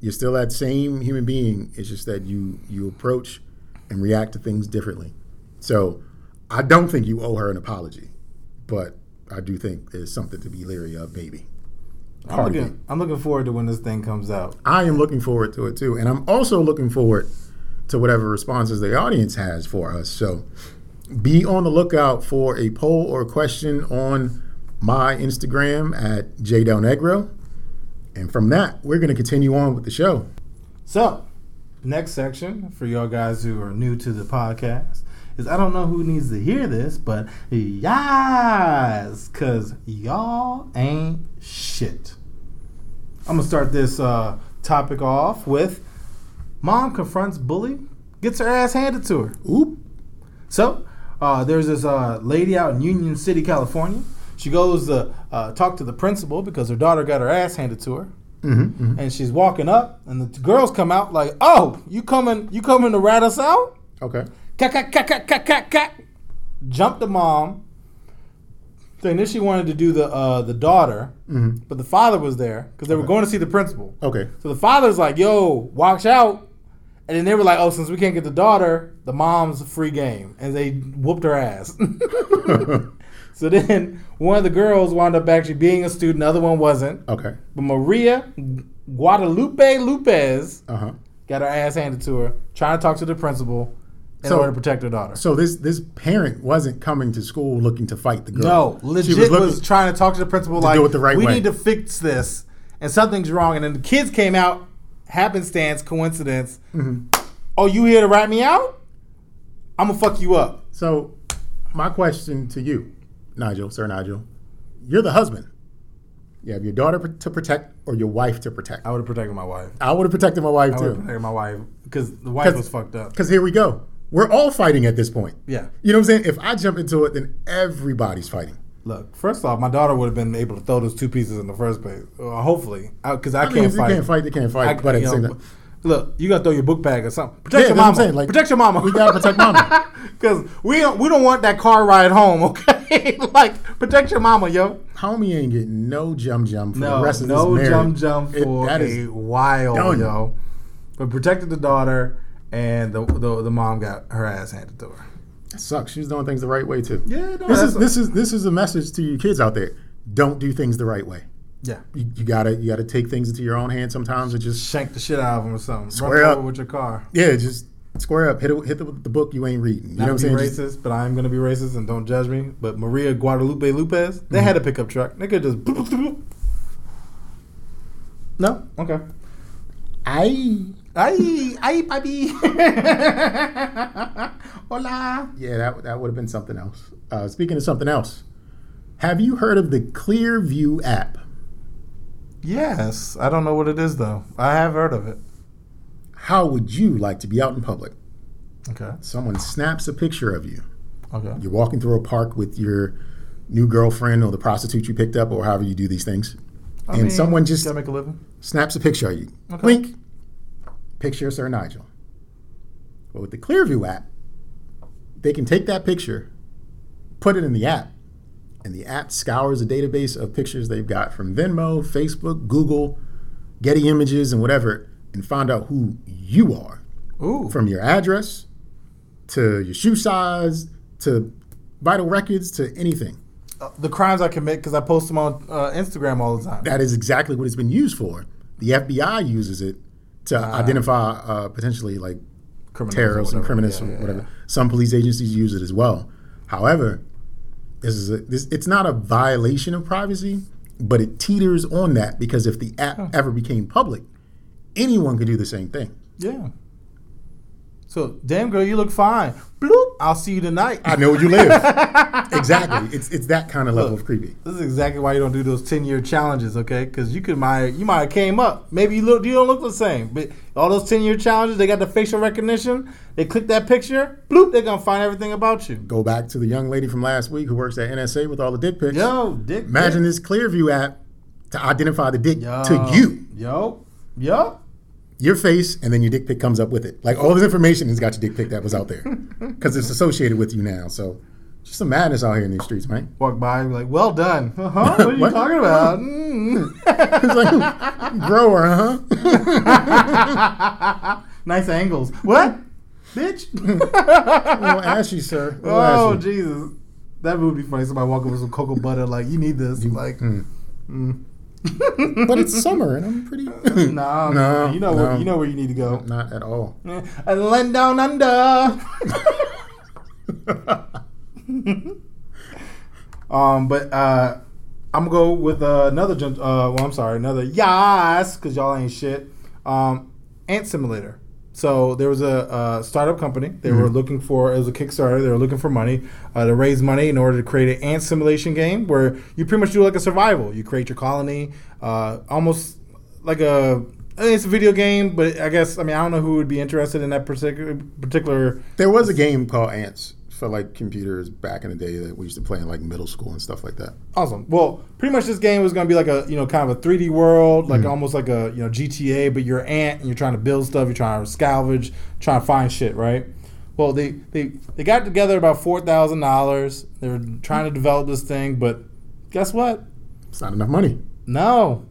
Speaker 2: you're still that same human being. It's just that you you approach and react to things differently. So I don't think you owe her an apology, but I do think there's something to be leery of, maybe.
Speaker 1: I'm looking, I'm looking forward to when this thing comes out.
Speaker 2: I am looking forward to it too, and I'm also looking forward to whatever responses the audience has for us. So be on the lookout for a poll or question on my Instagram at jdelnegro, and from that we're going to continue on with the show.
Speaker 1: So, next section for y'all guys who are new to the podcast is I don't know who needs to hear this, but yes, cause y'all ain't shit. I'm gonna start this uh, topic off with mom confronts bully, gets her ass handed to her.
Speaker 2: Oop,
Speaker 1: So, uh, there's this uh, lady out in Union City, California. She goes to uh, talk to the principal because her daughter got her ass handed to her. and she's walking up, and the girls come out like, "Oh, you coming? You coming to rat us out?"
Speaker 2: Okay.
Speaker 1: Jumped the mom. They initially wanted to do the uh, the daughter, but the father was there because they were going to see the principal.
Speaker 2: Okay.
Speaker 1: So the father's like, "Yo, watch out!" And then they were like, "Oh, since we can't get the daughter, the mom's a free game," and they whooped her ass. [laughs] so then one of the girls wound up actually being a student, the other one wasn't.
Speaker 2: Okay.
Speaker 1: But Maria Guadalupe Lopez
Speaker 2: Uh huh.
Speaker 1: got her ass handed to her, trying to talk to the principal in
Speaker 2: So-
Speaker 1: order to protect her daughter.
Speaker 2: So this this parent wasn't coming to school looking to fight the girl.
Speaker 1: No,
Speaker 2: She
Speaker 1: legit was, trying to talk to the principal
Speaker 2: to
Speaker 1: like,
Speaker 2: do it the right
Speaker 1: we
Speaker 2: way."
Speaker 1: need to fix this, and something's wrong. And then the kids came out, happenstance, coincidence.
Speaker 2: Mm-hmm.
Speaker 1: Oh, you here to rat me out? I'm gonna fuck you up.
Speaker 2: So, my question to you, Nigel, Sir Nigel, you're the husband. You have your daughter to protect or your wife to protect.
Speaker 1: I would have protected my wife.
Speaker 2: I would have protected my wife
Speaker 1: I would have
Speaker 2: too.
Speaker 1: protected my wife because the wife
Speaker 2: 'Cause-
Speaker 1: was fucked up.
Speaker 2: Because here we go. We're all fighting at this point.
Speaker 1: Yeah.
Speaker 2: You know what I'm saying? If I jump into it, then everybody's fighting.
Speaker 1: Look, first off, my daughter would have been able to throw those two pieces in the first place. Uh, hopefully, because I,
Speaker 2: I mean,
Speaker 1: can't
Speaker 2: fight. you can't fight, they can't fight.
Speaker 1: I-
Speaker 2: but at the same time,
Speaker 1: look, you gotta throw your book bag or something. Protect
Speaker 2: Yeah,
Speaker 1: your
Speaker 2: that's what I'm
Speaker 1: mama.
Speaker 2: saying, like,
Speaker 1: protect your mama.
Speaker 2: we gotta protect mama. [laughs]
Speaker 1: Because we don't we don't want that car ride home. [laughs] Okay, like protect your mama, yo.
Speaker 2: homie ain't getting no jump jump for
Speaker 1: No,
Speaker 2: the rest of
Speaker 1: no
Speaker 2: this
Speaker 1: jump
Speaker 2: marriage.
Speaker 1: jump
Speaker 2: It-
Speaker 1: for
Speaker 2: that
Speaker 1: a
Speaker 2: is
Speaker 1: while,
Speaker 2: done.
Speaker 1: yo. But protected the daughter, and the, the the mom got her ass handed to her.
Speaker 2: that sucks. She's doing things the right way too.
Speaker 1: Yeah, no,
Speaker 2: this is
Speaker 1: a-
Speaker 2: this is this is a message to you kids out there. Don't do things the right way.
Speaker 1: Yeah,
Speaker 2: You, you gotta you gotta take things into your own hands sometimes and just
Speaker 1: shank the shit out of them or something.
Speaker 2: Square
Speaker 1: Run
Speaker 2: up.
Speaker 1: with your car.
Speaker 2: yeah just square up hit it, hit the, the book you ain't reading. You
Speaker 1: Not
Speaker 2: know what I'm
Speaker 1: be
Speaker 2: saying? Just-
Speaker 1: racist, but I am gonna be racist, and don't judge me. But Maria Guadalupe Lopez, they mm-hmm. had a pickup truck. They could just. No, okay.
Speaker 2: I
Speaker 1: Ay, ay, papi. [laughs] Hola.
Speaker 2: yeah that that would have been something else. Uh, speaking of something else, have you heard of the Clearview app?
Speaker 1: Yes, I don't know what it is though. I have heard of it.
Speaker 2: How would you like to be out in public?
Speaker 1: Okay.
Speaker 2: Someone snaps a picture of you.
Speaker 1: Okay.
Speaker 2: You're walking through a park with your new girlfriend or the prostitute you picked up or however you do these things.
Speaker 1: I
Speaker 2: and
Speaker 1: mean,
Speaker 2: someone just
Speaker 1: make a living.
Speaker 2: snaps a picture of you.
Speaker 1: Okay.
Speaker 2: Blink. Picture of Sir Nigel. But with the Clearview app, they can take that picture, put it in the app, and the app scours a database of pictures they've got from Venmo, Facebook, Google, Getty Images, and whatever, and find out who you are.
Speaker 1: Ooh.
Speaker 2: From your address to your shoe size to vital records to anything.
Speaker 1: Uh, the crimes I commit because I post them on uh, Instagram all the time.
Speaker 2: That is exactly what it's been used for. The FBI uses it to identify uh, potentially like terrorists and criminals
Speaker 1: Yeah,
Speaker 2: or whatever.
Speaker 1: yeah.
Speaker 2: Some police agencies use it as well. However, this is a, this, it's not a violation of privacy, but it teeters on that because if the app ever became public, anyone could do the same thing.
Speaker 1: Yeah. So, damn girl, you look fine. Bloop. I'll see you tonight.
Speaker 2: I know where you live. [laughs] exactly. It's it's that kind of level of creepy.
Speaker 1: This is exactly why you don't do those ten year challenges, okay? Because you could might you might have came up. Maybe you look you don't look the same, but all those ten year challenges, they got the facial recognition. They click that picture, bloop, they're gonna find everything about you.
Speaker 2: Go back to the young lady from last week who works at NSA with all the dick pics.
Speaker 1: Yo, dick.
Speaker 2: Imagine
Speaker 1: dick.
Speaker 2: this Clearview app to identify the dick
Speaker 1: Yo,
Speaker 2: to you,
Speaker 1: Yo, yo.
Speaker 2: Your face, and then your dick pic comes up with it. Like all this information has got your dick pic that was out there [laughs] because it's associated with you now. So just some madness out here in these streets, man.
Speaker 1: Walk by and be like, well done. [laughs] Uh-huh. What are you talking about? [laughs] Mm.
Speaker 2: It's like grower, huh?
Speaker 1: nice angles. What? Bitch.
Speaker 2: A little ashy, sir. A little
Speaker 1: oh,
Speaker 2: ashy.
Speaker 1: Jesus. That would be funny. Somebody walking with some cocoa butter, like, you need this. You, like,
Speaker 2: But it's summer, and I'm pretty. [laughs]
Speaker 1: nah, [laughs]
Speaker 2: No,
Speaker 1: you know
Speaker 2: no.
Speaker 1: where you know where you need to go.
Speaker 2: Not at all. [laughs]
Speaker 1: And land down under. um, but uh, I'm gonna go with uh, another. Uh, well, I'm sorry, another yas because y'all ain't shit. Um, Ant Simulator. So there was a, uh startup company. They were looking for it was a Kickstarter. They were looking for money uh, to raise money in order to create an ant simulation game where you pretty much do like a survival. You create your colony, uh, almost like a. I mean, it's a video game, but I guess I mean I don't know who would be interested in that particular particular.
Speaker 2: There was a game called Ants for like computers back in the day that we used to play in like middle school and stuff like that.
Speaker 1: Awesome. Well, pretty much this game was going to be like a you know kind of a 3D world, like hmm. almost like a you know GTA, but you're an ant and you're trying to build stuff, you're trying to salvage, trying to find shit, right? Well, they they they got together about four thousand dollars. They were trying to develop this thing, but guess what?
Speaker 2: It's not enough money.
Speaker 1: No,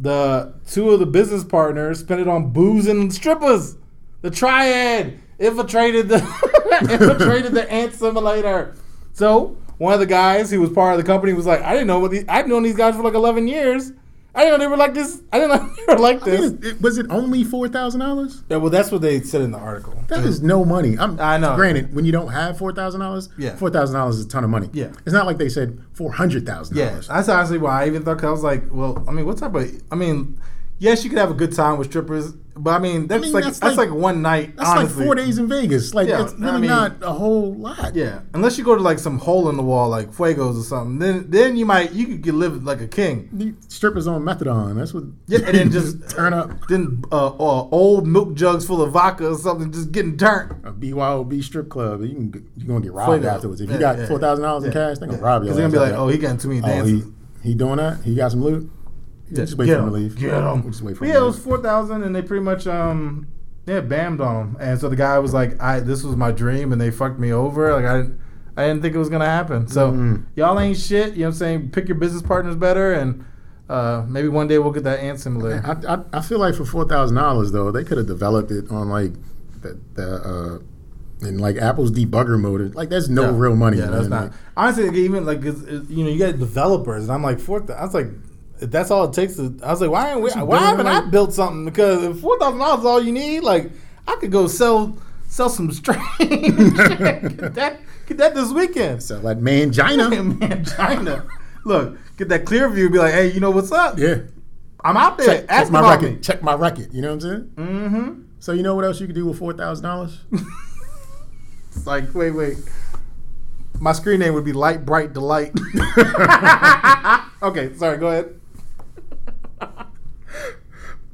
Speaker 1: the two of the business partners spent it on booze and strippers. The triad infiltrated the [laughs] [laughs] infiltrated the ant simulator. So one of the guys who was part of the company was like, "I didn't know what these, I've known these guys for like eleven years. I didn't know they were like this. I didn't know [laughs] they were like
Speaker 2: I mean,
Speaker 1: this."
Speaker 2: it- was it only four thousand dollars?
Speaker 1: Yeah, well, that's what they said in the article.
Speaker 2: That is no money. I'm,
Speaker 1: I know.
Speaker 2: Granted, when you don't have four thousand dollars,
Speaker 1: Yeah.
Speaker 2: four thousand dollars is a ton of money.
Speaker 1: Yeah.
Speaker 2: it's not like they said four hundred thousand
Speaker 1: Yeah, that's honestly why I even thought. Cause I was like, well, I mean, what type of? I mean, yes, you could have a good time with strippers, but I mean, that's
Speaker 2: mean,
Speaker 1: like
Speaker 2: that's
Speaker 1: that's,
Speaker 2: like-
Speaker 1: like, one night.
Speaker 2: That's
Speaker 1: honestly.
Speaker 2: like four days in Vegas. Like
Speaker 1: Yeah,
Speaker 2: it's
Speaker 1: I
Speaker 2: really
Speaker 1: mean-
Speaker 2: not a whole lot.
Speaker 1: Yeah, unless you go to like some hole in the wall, like Fuegos or something, then then you might you could get live like a king.
Speaker 2: The strippers on methadone. That's what.
Speaker 1: Yeah, and then [laughs] just
Speaker 2: turn up
Speaker 1: Then uh, uh, old milk jugs full of vodka or something just getting turned.
Speaker 2: a BYOB strip club. You can you're gonna get robbed
Speaker 1: Fuego.
Speaker 2: afterwards. If you got
Speaker 1: yeah.
Speaker 2: four thousand dollars in
Speaker 1: Yeah,
Speaker 2: cash, they're gonna
Speaker 1: yeah.
Speaker 2: rob you.
Speaker 1: They're gonna be like, oh, he got too many
Speaker 2: that. oh, he he doing that? He got some loot.
Speaker 1: Yeah,
Speaker 2: just wait for him to leave.
Speaker 1: Get him.
Speaker 2: We'll just wait for him
Speaker 1: yeah, it was four thousand, and they pretty much um yeah bammed on him. And so the guy was like, "I this was my dream, and they fucked me over. Like I didn't I didn't think it was gonna happen. So
Speaker 2: Mm.
Speaker 1: y'all ain't shit. You know what I'm saying? Pick your business partners better, and uh, maybe one day we'll get that ant simulator.
Speaker 2: I, I, I feel like for four thousand dollars though, they could have developed it on like the, the uh, in like Apple's debugger mode. Like there's no
Speaker 1: Yeah.
Speaker 2: real money.
Speaker 1: Yeah, that's not.
Speaker 2: Like,
Speaker 1: Honestly, even like you know, you got developers, and I'm like four. I was like, that's all it takes. To, I was like, why ain't we, why haven't I built something? Because if four thousand dollars is all you need, like I could go sell sell some strange. [laughs] get that get that this weekend.
Speaker 2: so like mangina. [laughs]
Speaker 1: Man, China. Look, get that clear view. Be like, hey, you know what's up?
Speaker 2: yeah.
Speaker 1: I'm out there.
Speaker 2: Check, check my record.
Speaker 1: me.
Speaker 2: Check my record. You know what I'm saying?
Speaker 1: Mm-hmm.
Speaker 2: So you know what else you could do with four thousand dollars? [laughs]
Speaker 1: It's like, wait, wait. My screen name would be Light Bright Delight. okay, sorry. Go ahead.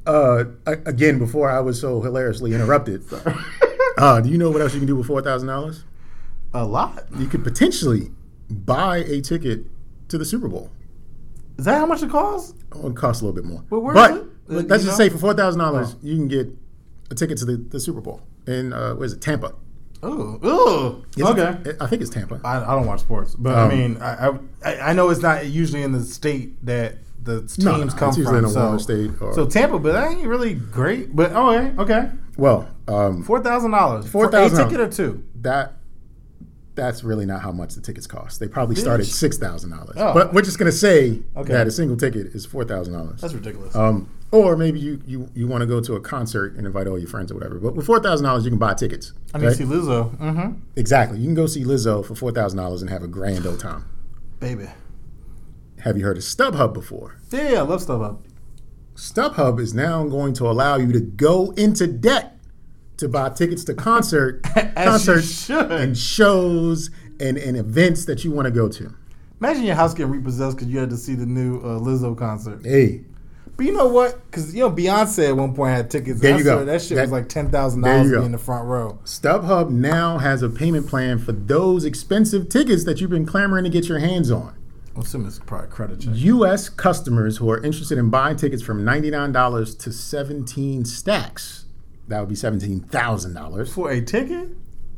Speaker 2: Uh, again, before I was so hilariously interrupted. [laughs] Uh, do you know what else you can do with four thousand dollars?
Speaker 1: A lot.
Speaker 2: You could potentially buy a ticket to the Super Bowl.
Speaker 1: Is that how much it costs?
Speaker 2: Oh, it costs a little bit more. But
Speaker 1: is it? Uh,
Speaker 2: let's
Speaker 1: you
Speaker 2: just
Speaker 1: know?
Speaker 2: say for four thousand dollars,
Speaker 1: Oh.
Speaker 2: you can get a ticket to the, the Super Bowl in uh, where is it? Tampa.
Speaker 1: Oh, ooh.
Speaker 2: Is it-
Speaker 1: okay.
Speaker 2: I think it's Tampa.
Speaker 1: I, I don't watch sports, but
Speaker 2: Um,
Speaker 1: I mean, I, I I know it's not usually in the state that the teams
Speaker 2: No, no,
Speaker 1: come from.
Speaker 2: in
Speaker 1: so,
Speaker 2: state or-
Speaker 1: so Tampa, but that ain't really great. But oh, okay, okay,
Speaker 2: well, um,
Speaker 1: four thousand dollars for a ticket or two.
Speaker 2: that that's really not how much the tickets cost. They probably start at
Speaker 1: Bitch.
Speaker 2: six thousand dollars.
Speaker 1: Oh.
Speaker 2: But we're just gonna say
Speaker 1: Okay.
Speaker 2: that a single ticket is four thousand dollars.
Speaker 1: That's ridiculous.
Speaker 2: Um, or maybe you, you, you want to go to a concert and invite all your friends or whatever. But with four thousand dollars, you can buy tickets.
Speaker 1: I mean,
Speaker 2: right?
Speaker 1: see Lizzo, mm-hmm.
Speaker 2: exactly. You can go see Lizzo for four thousand dollars and have a grand old time.
Speaker 1: baby.
Speaker 2: Have you heard of StubHub before?
Speaker 1: Yeah, yeah, I love StubHub.
Speaker 2: StubHub is now going to allow you to go into debt to buy tickets to concert, [laughs] concerts and shows and, and events that you want to go to.
Speaker 1: Imagine your house getting repossessed because you had to see the new uh, Lizzo concert.
Speaker 2: Hey,
Speaker 1: But you know what? Because you know Beyonce at one point had tickets.
Speaker 2: There you go.
Speaker 1: That shit
Speaker 2: That-
Speaker 1: was like ten thousand dollars
Speaker 2: you
Speaker 1: to
Speaker 2: go.
Speaker 1: be in the front row.
Speaker 2: StubHub now has a payment plan for those expensive tickets that you've been clamoring to get your hands on.
Speaker 1: I'm assuming it's probably credit check.
Speaker 2: U.S. customers who are interested in buying tickets from $99 to 17 stacks, that would be $17,000.
Speaker 1: For a ticket?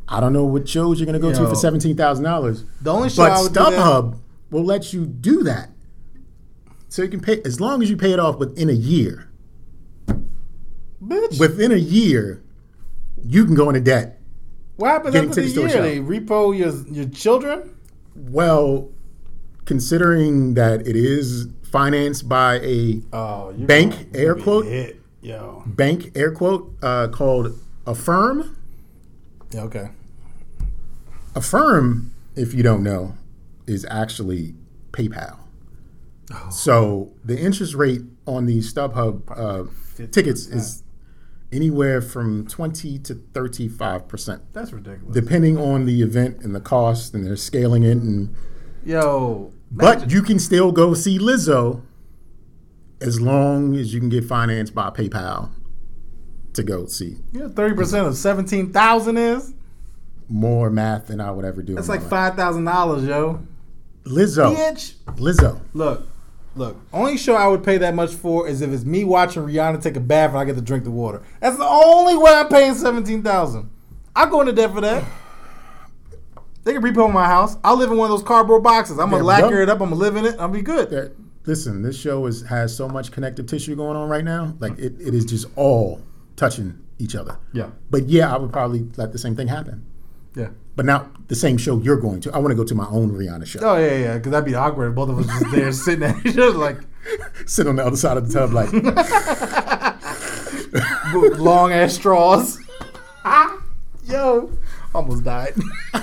Speaker 2: I don't know what shows you're going to go to for $17,000.
Speaker 1: The only show
Speaker 2: But
Speaker 1: I would do that-
Speaker 2: StubHub will let you do that. So you can pay, as long as you pay it off within a year.
Speaker 1: Bitch.
Speaker 2: Within a year, you can go into debt.
Speaker 1: what happens
Speaker 2: getting
Speaker 1: after the
Speaker 2: a
Speaker 1: year? They repo your your children?
Speaker 2: Well, considering that it is financed by a
Speaker 1: Oh,
Speaker 2: Bank, air quote.
Speaker 1: hit. Yo.
Speaker 2: bank, air quote, uh, called Affirm.
Speaker 1: Yeah, okay.
Speaker 2: Affirm, if you don't know, is actually PayPal. Oh. So the interest rate on these StubHub uh, tickets is anywhere from 20 to 35 percent,
Speaker 1: That's ridiculous.
Speaker 2: depending on the event and the cost, and they're scaling it. And
Speaker 1: Yo.
Speaker 2: But you can still go see Lizzo as long as you can get financed by PayPal to go see.
Speaker 1: Yeah, thirty percent of seventeen thousand is?
Speaker 2: more math than I would ever do.
Speaker 1: That's like five thousand dollars, yo.
Speaker 2: Lizzo.
Speaker 1: Bitch.
Speaker 2: Lizzo.
Speaker 1: Look, look. Only show I would pay that much for is if it's me watching Rihanna take a bath and I get to drink the water. That's the only way I'm paying seventeen thousand. I go into debt for that. They can repo my house. I'll live in one of those cardboard boxes. I'm gonna lacquer it up. I'm gonna live in it. I'll be good.
Speaker 2: That- listen, this show is has so much connective tissue going on right now. Like it, it is just all touching each other.
Speaker 1: Yeah.
Speaker 2: But yeah, I would probably let the same thing happen.
Speaker 1: Yeah.
Speaker 2: But not the same show you're going to. I want to go to my own Rihanna show.
Speaker 1: Oh yeah, yeah. Because that'd be awkward. if Both of us just there [laughs] sitting there, just like [laughs]
Speaker 2: Sit on the other side of the tub like [laughs]
Speaker 1: long ass straws. Yo, almost died. [laughs]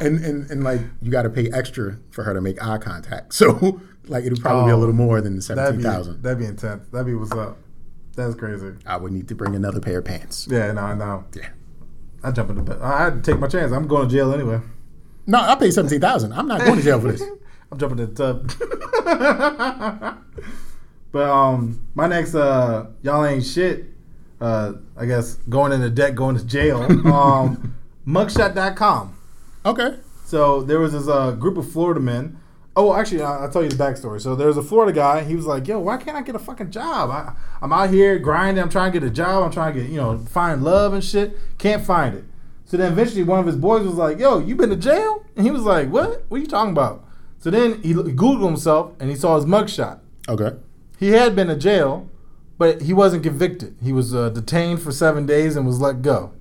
Speaker 2: and, and, and like you got to pay extra for her to make eye contact. So like it'd probably be a
Speaker 1: Oh,
Speaker 2: little more than the
Speaker 1: That'd be that'd be intense. That'd be what's up. That's crazy.
Speaker 2: I would need to bring another pair of pants.
Speaker 1: Yeah, no, no.
Speaker 2: Yeah.
Speaker 1: I jump in the bed. I had to take my chance. I'm going to jail anyway.
Speaker 2: No, I paid seventeen thousand. I'm not going to jail for this. [laughs]
Speaker 1: I'm jumping in the tub. [laughs] but um, my next uh, y'all ain't shit. Uh, I guess going into debt, going to jail. [laughs] Um, mugshot.com.
Speaker 2: Okay.
Speaker 1: So there was this uh, group of Florida men. Oh, actually, I'll tell you the backstory. So there was a Florida guy. He was like, "Yo, why can't I get a fucking job? I, I'm out here grinding. I'm trying to get a job. I'm trying to get, you know, find love and shit. Can't find it." So then eventually, one of his boys was like, "Yo, you been to jail?" And he was like, "What? What are you talking about?" So then he Googled himself and he saw his mugshot.
Speaker 2: Okay.
Speaker 1: He had been to jail, but he wasn't convicted. He was uh, detained for seven days and was let go.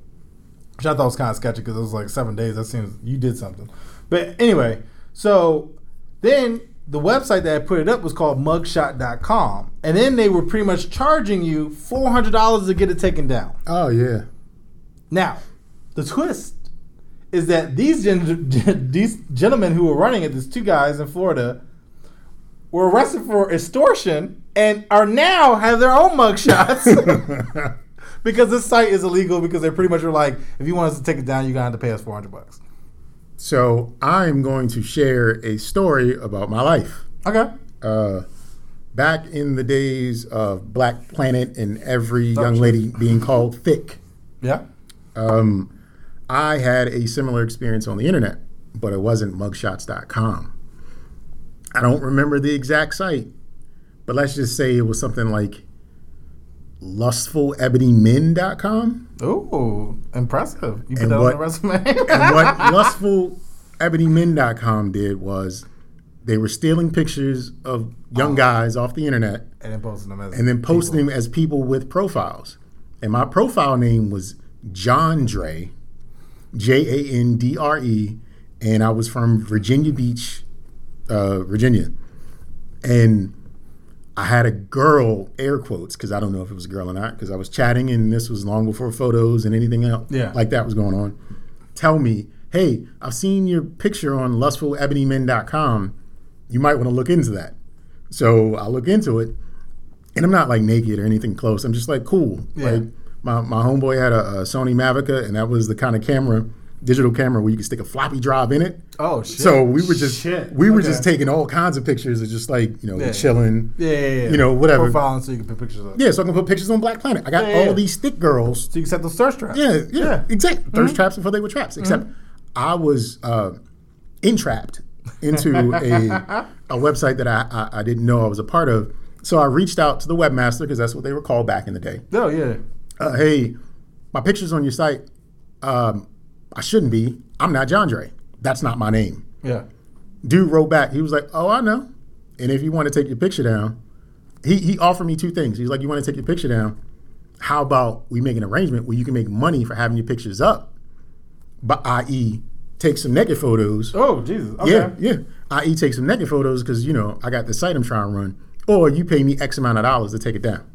Speaker 1: Which I thought was kind of sketchy because it was like seven days. That seems you did something. But anyway, so then the website that I put it up was called mugshot.com. And then they were pretty much charging you $400 to get it taken down.
Speaker 2: Oh yeah.
Speaker 1: Now, the twist is that these gen- [laughs] these gentlemen who were running it, these two guys in Florida, were arrested for extortion and are now have their own mugshots [laughs] [laughs] because this site is illegal because they pretty much were like, if you want us to take it down, you're gonna have to pay us four hundred bucks.
Speaker 2: So I'm going to share a story about my life.
Speaker 1: Okay.
Speaker 2: Uh, back in the days of Black Planet and every young
Speaker 1: sure.
Speaker 2: lady being called thick,
Speaker 1: Yeah.
Speaker 2: um, I had a similar experience on the internet, but it wasn't mugshots.com. I don't remember the exact site, but let's just say it was something like lustfulebonymen.com.
Speaker 1: Oh, impressive. You put
Speaker 2: And
Speaker 1: that
Speaker 2: what-
Speaker 1: on the resume. [laughs]
Speaker 2: And what [laughs] lustfulebonymen.com did was they were stealing pictures of young oh. guys off the internet
Speaker 1: and then posting them as
Speaker 2: and then posting them as people with profiles. And my profile name was John Dre, J A N D R E, and I was from Virginia Beach, uh, Virginia. And I had a girl, air quotes, because I don't know if it was a girl or not, because I was chatting and this was long before photos and anything else
Speaker 1: Yeah.
Speaker 2: like that was going on. Tell me, hey, I've seen your picture on lustfulebonymen.com. You might want to look into that. So I look into it, and I'm not like naked or anything close. I'm just like cool.
Speaker 1: Yeah.
Speaker 2: Like my, my homeboy had a, a Sony Mavica, and that was the kind of camera, digital camera, where you could stick a floppy drive in it.
Speaker 1: Oh shit.
Speaker 2: So we were just
Speaker 1: Shit.
Speaker 2: we were
Speaker 1: Okay.
Speaker 2: just taking all kinds of pictures of just like you know
Speaker 1: Yeah.
Speaker 2: chilling.
Speaker 1: yeah, yeah, yeah.
Speaker 2: you know, whatever.
Speaker 1: Profiling so you can put pictures up.
Speaker 2: Yeah, so I can put pictures on Black Planet. I got all these thick girls.
Speaker 1: So you can set those thirst traps.
Speaker 2: Yeah, yeah, exactly.
Speaker 1: Mm-hmm.
Speaker 2: Thirst traps before they were traps. Except I was uh, entrapped into a [laughs] a website that I, I I didn't know I was a part of. So I reached out to the webmaster because that's what they were called back in the day.
Speaker 1: Oh yeah.
Speaker 2: Uh, hey, my picture's on your site. Um, I shouldn't be. I'm not John Dre. That's not my name.
Speaker 1: Yeah.
Speaker 2: Dude wrote back. He was like, "Oh, I know." And if you want to take your picture down, he he offered me two things. He's like, "You want to take your picture down? How about we make an arrangement where you can make money for having your pictures up, but i.e. take some naked photos.
Speaker 1: Oh Jesus. Okay.
Speaker 2: Yeah, yeah. I.e. take some naked photos because you know I got the site I'm trying to run, or you pay me X amount of dollars to take it down."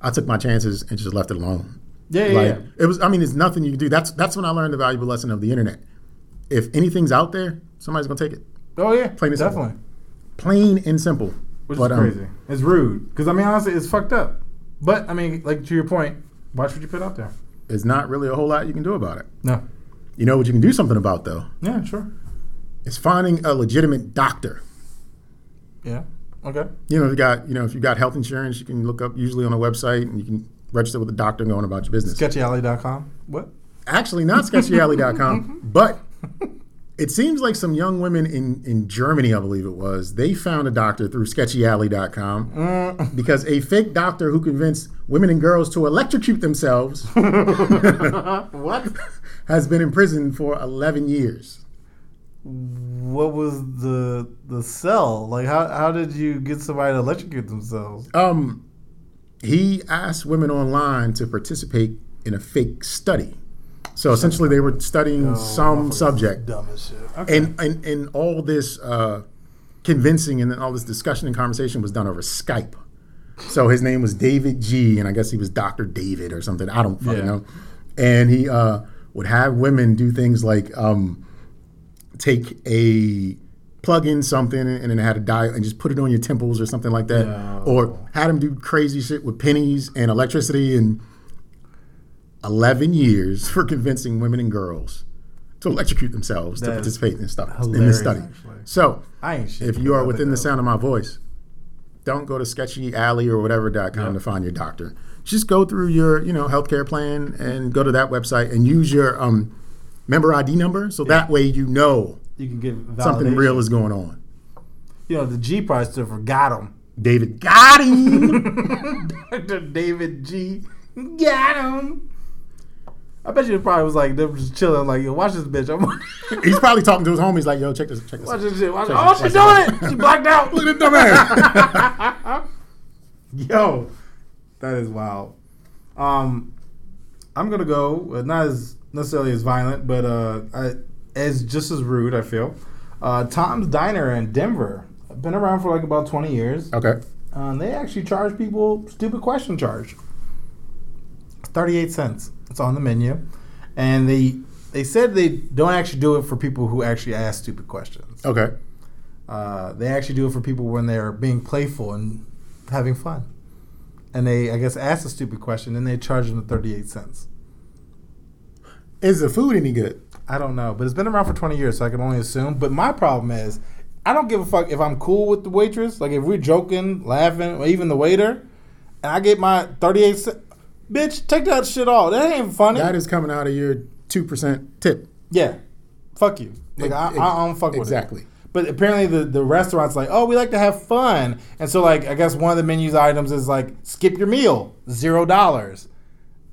Speaker 2: I took my chances and just left it alone.
Speaker 1: Yeah, yeah,
Speaker 2: Like
Speaker 1: yeah.
Speaker 2: it was. I mean, it's nothing you can do. That's that's when I learned the valuable lesson of the internet. If anything's out there, somebody's gonna take it.
Speaker 1: Oh yeah.
Speaker 2: Plain and simple. Plain and simple.
Speaker 1: Which
Speaker 2: But,
Speaker 1: is
Speaker 2: um,
Speaker 1: crazy. it's rude. Because I mean, honestly, it's fucked up. But I mean, like to your point, watch what you put out there.
Speaker 2: there's not really a whole lot you can do about it.
Speaker 1: No.
Speaker 2: You know what you can do something about though
Speaker 1: Yeah. Sure.
Speaker 2: It's finding a legitimate doctor.
Speaker 1: Yeah. Okay.
Speaker 2: You know, if you got you know if you got health insurance, you can look up usually on a website and you can register with a doctor and go on about your business.
Speaker 1: Sketchyalley.com. What?
Speaker 2: actually not sketchyalley.com, [laughs] but it seems like some young women in, in Germany, I believe it was, they found a doctor through sketchyalley.com because a fake doctor who convinced women and girls to electrocute themselves [laughs] [laughs]
Speaker 1: What?
Speaker 2: has been in prison for 11 years.
Speaker 1: What was the the cell? Like how how did you get somebody to electrocute themselves?
Speaker 2: Um, he asked women online to participate in a fake study. So essentially, they were studying some subject.
Speaker 1: Dumb as shit. Okay.
Speaker 2: and and and all this uh, convincing and then all this discussion and conversation was done over Skype. So his name was David G, and I guess he was Doctor David or something. I don't fucking
Speaker 1: Yeah.
Speaker 2: know. And he uh, would have women do things like um, take a plug in something and then had a dial and just put it on your temples or something like that,
Speaker 1: No.
Speaker 2: or had them do crazy shit with pennies and electricity and. 11 years for convincing women and girls to electrocute themselves to participate in this stuff in this study.
Speaker 1: actually.
Speaker 2: So,
Speaker 1: I
Speaker 2: if you are within the sound of my voice, don't go to sketchy alley or whatever.com to find your doctor. Just go through your, you know, healthcare plan and go to that website and use your um, member ID number so that way you know
Speaker 1: you can get
Speaker 2: something real is going on.
Speaker 1: You know the G probably stood for got him.
Speaker 2: David got him.
Speaker 1: Dr. [laughs] David G. Got him. I bet you it probably was like them just chilling, like, yo, watch this bitch. I'm [laughs]
Speaker 2: He's probably talking to his homies like, yo, check this, check this.
Speaker 1: watch
Speaker 2: out.
Speaker 1: this shit. Watch
Speaker 2: Check
Speaker 1: oh,
Speaker 2: this,
Speaker 1: she's
Speaker 2: check
Speaker 1: doing it. She blacked out. [laughs]
Speaker 2: Look at that dumbass.
Speaker 1: Yo, that is wild. Um, I'm gonna go uh, not as necessarily as violent, but uh, I, as just as rude. I feel. Uh, Tom's Diner in Denver. Been around for like about 20 years.
Speaker 2: okay.
Speaker 1: Um, they actually charge people stupid question charge. 38 cents. It's on the menu. And they they said they don't actually do it for people who actually ask stupid questions.
Speaker 2: Okay.
Speaker 1: Uh, they actually do it for people when they're being playful and having fun. And they, I guess, ask a stupid question and they charge them 38 cents.
Speaker 2: Is the food any good?
Speaker 1: I don't know, but it's been around for 20 years, so I can only assume. But my problem is, I don't give a fuck if I'm cool with the waitress. Like, if we're joking, laughing, or even the waiter, and I get my 38 cents, bitch, take that shit off. That ain't funny.
Speaker 2: That is coming out of your 2% tip.
Speaker 1: yeah. Fuck you. Like, I,
Speaker 2: Ex-
Speaker 1: I don't fuck with it.
Speaker 2: exactly.
Speaker 1: But apparently the, the restaurant's like, oh, we like to have fun. And so like I guess one of the menus items is like skip your meal, zero dollars.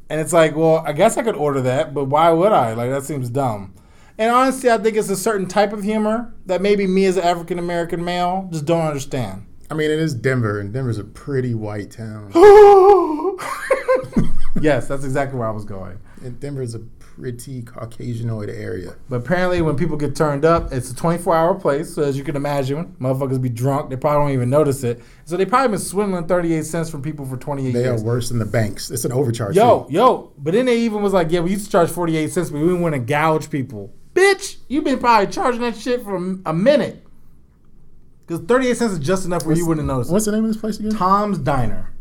Speaker 1: And it's like, well, I guess I could order that, but why would I? Like that seems dumb. And honestly, I think it's a certain type of humor that maybe me as an African American male just don't understand.
Speaker 2: I mean, it is Denver, and Denver's a pretty white town. [laughs] [laughs]
Speaker 1: yes, that's exactly where I was going.
Speaker 2: and Denver's a pretty Caucasianoid area.
Speaker 1: But apparently, when people get turned up, it's a 24 hour place. So, as you can imagine, motherfuckers be drunk. They probably don't even notice it. So, they probably been swindling 38 cents from people for 28
Speaker 2: They
Speaker 1: years.
Speaker 2: They are worse than the banks. It's an overcharge.
Speaker 1: Yo, yo. But then they even was like, yeah, we used to charge 48 cents, but we didn't want to gouge people. Bitch, you've been probably charging that shit for a minute. Because 38 cents is just enough where you wouldn't notice. it.
Speaker 2: What's the name of this place again?
Speaker 1: Tom's Diner.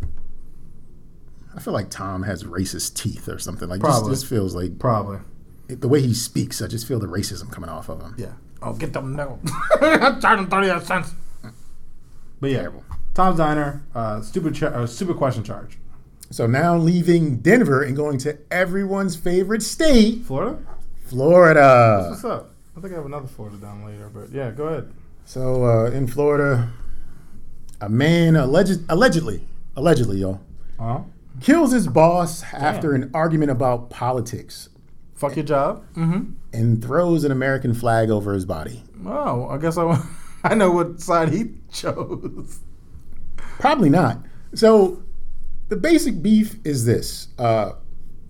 Speaker 2: I feel like Tom has racist teeth or something. Like
Speaker 1: Probably.
Speaker 2: this, this feels like
Speaker 1: Probably.
Speaker 2: the way he speaks. I just feel the racism coming off of him.
Speaker 1: Yeah. Oh, get them no. [laughs] I'm charging 38 cents. But yeah, Tom's Diner, uh, stupid, cha- uh, stupid question charge.
Speaker 2: So now leaving Denver and going to everyone's favorite state,
Speaker 1: Florida?
Speaker 2: Florida.
Speaker 1: What's up? I think I have another Florida down later, but yeah, go ahead.
Speaker 2: So uh, in Florida, a man alleged, allegedly, allegedly, y'all,
Speaker 1: Uh huh.
Speaker 2: Kills his boss after an argument about politics
Speaker 1: Fuck your job. Mm-hmm.
Speaker 2: and throws an American flag over his body.
Speaker 1: Oh, I guess I, [laughs] I know what side he chose.
Speaker 2: Probably not. So the basic beef is this: uh,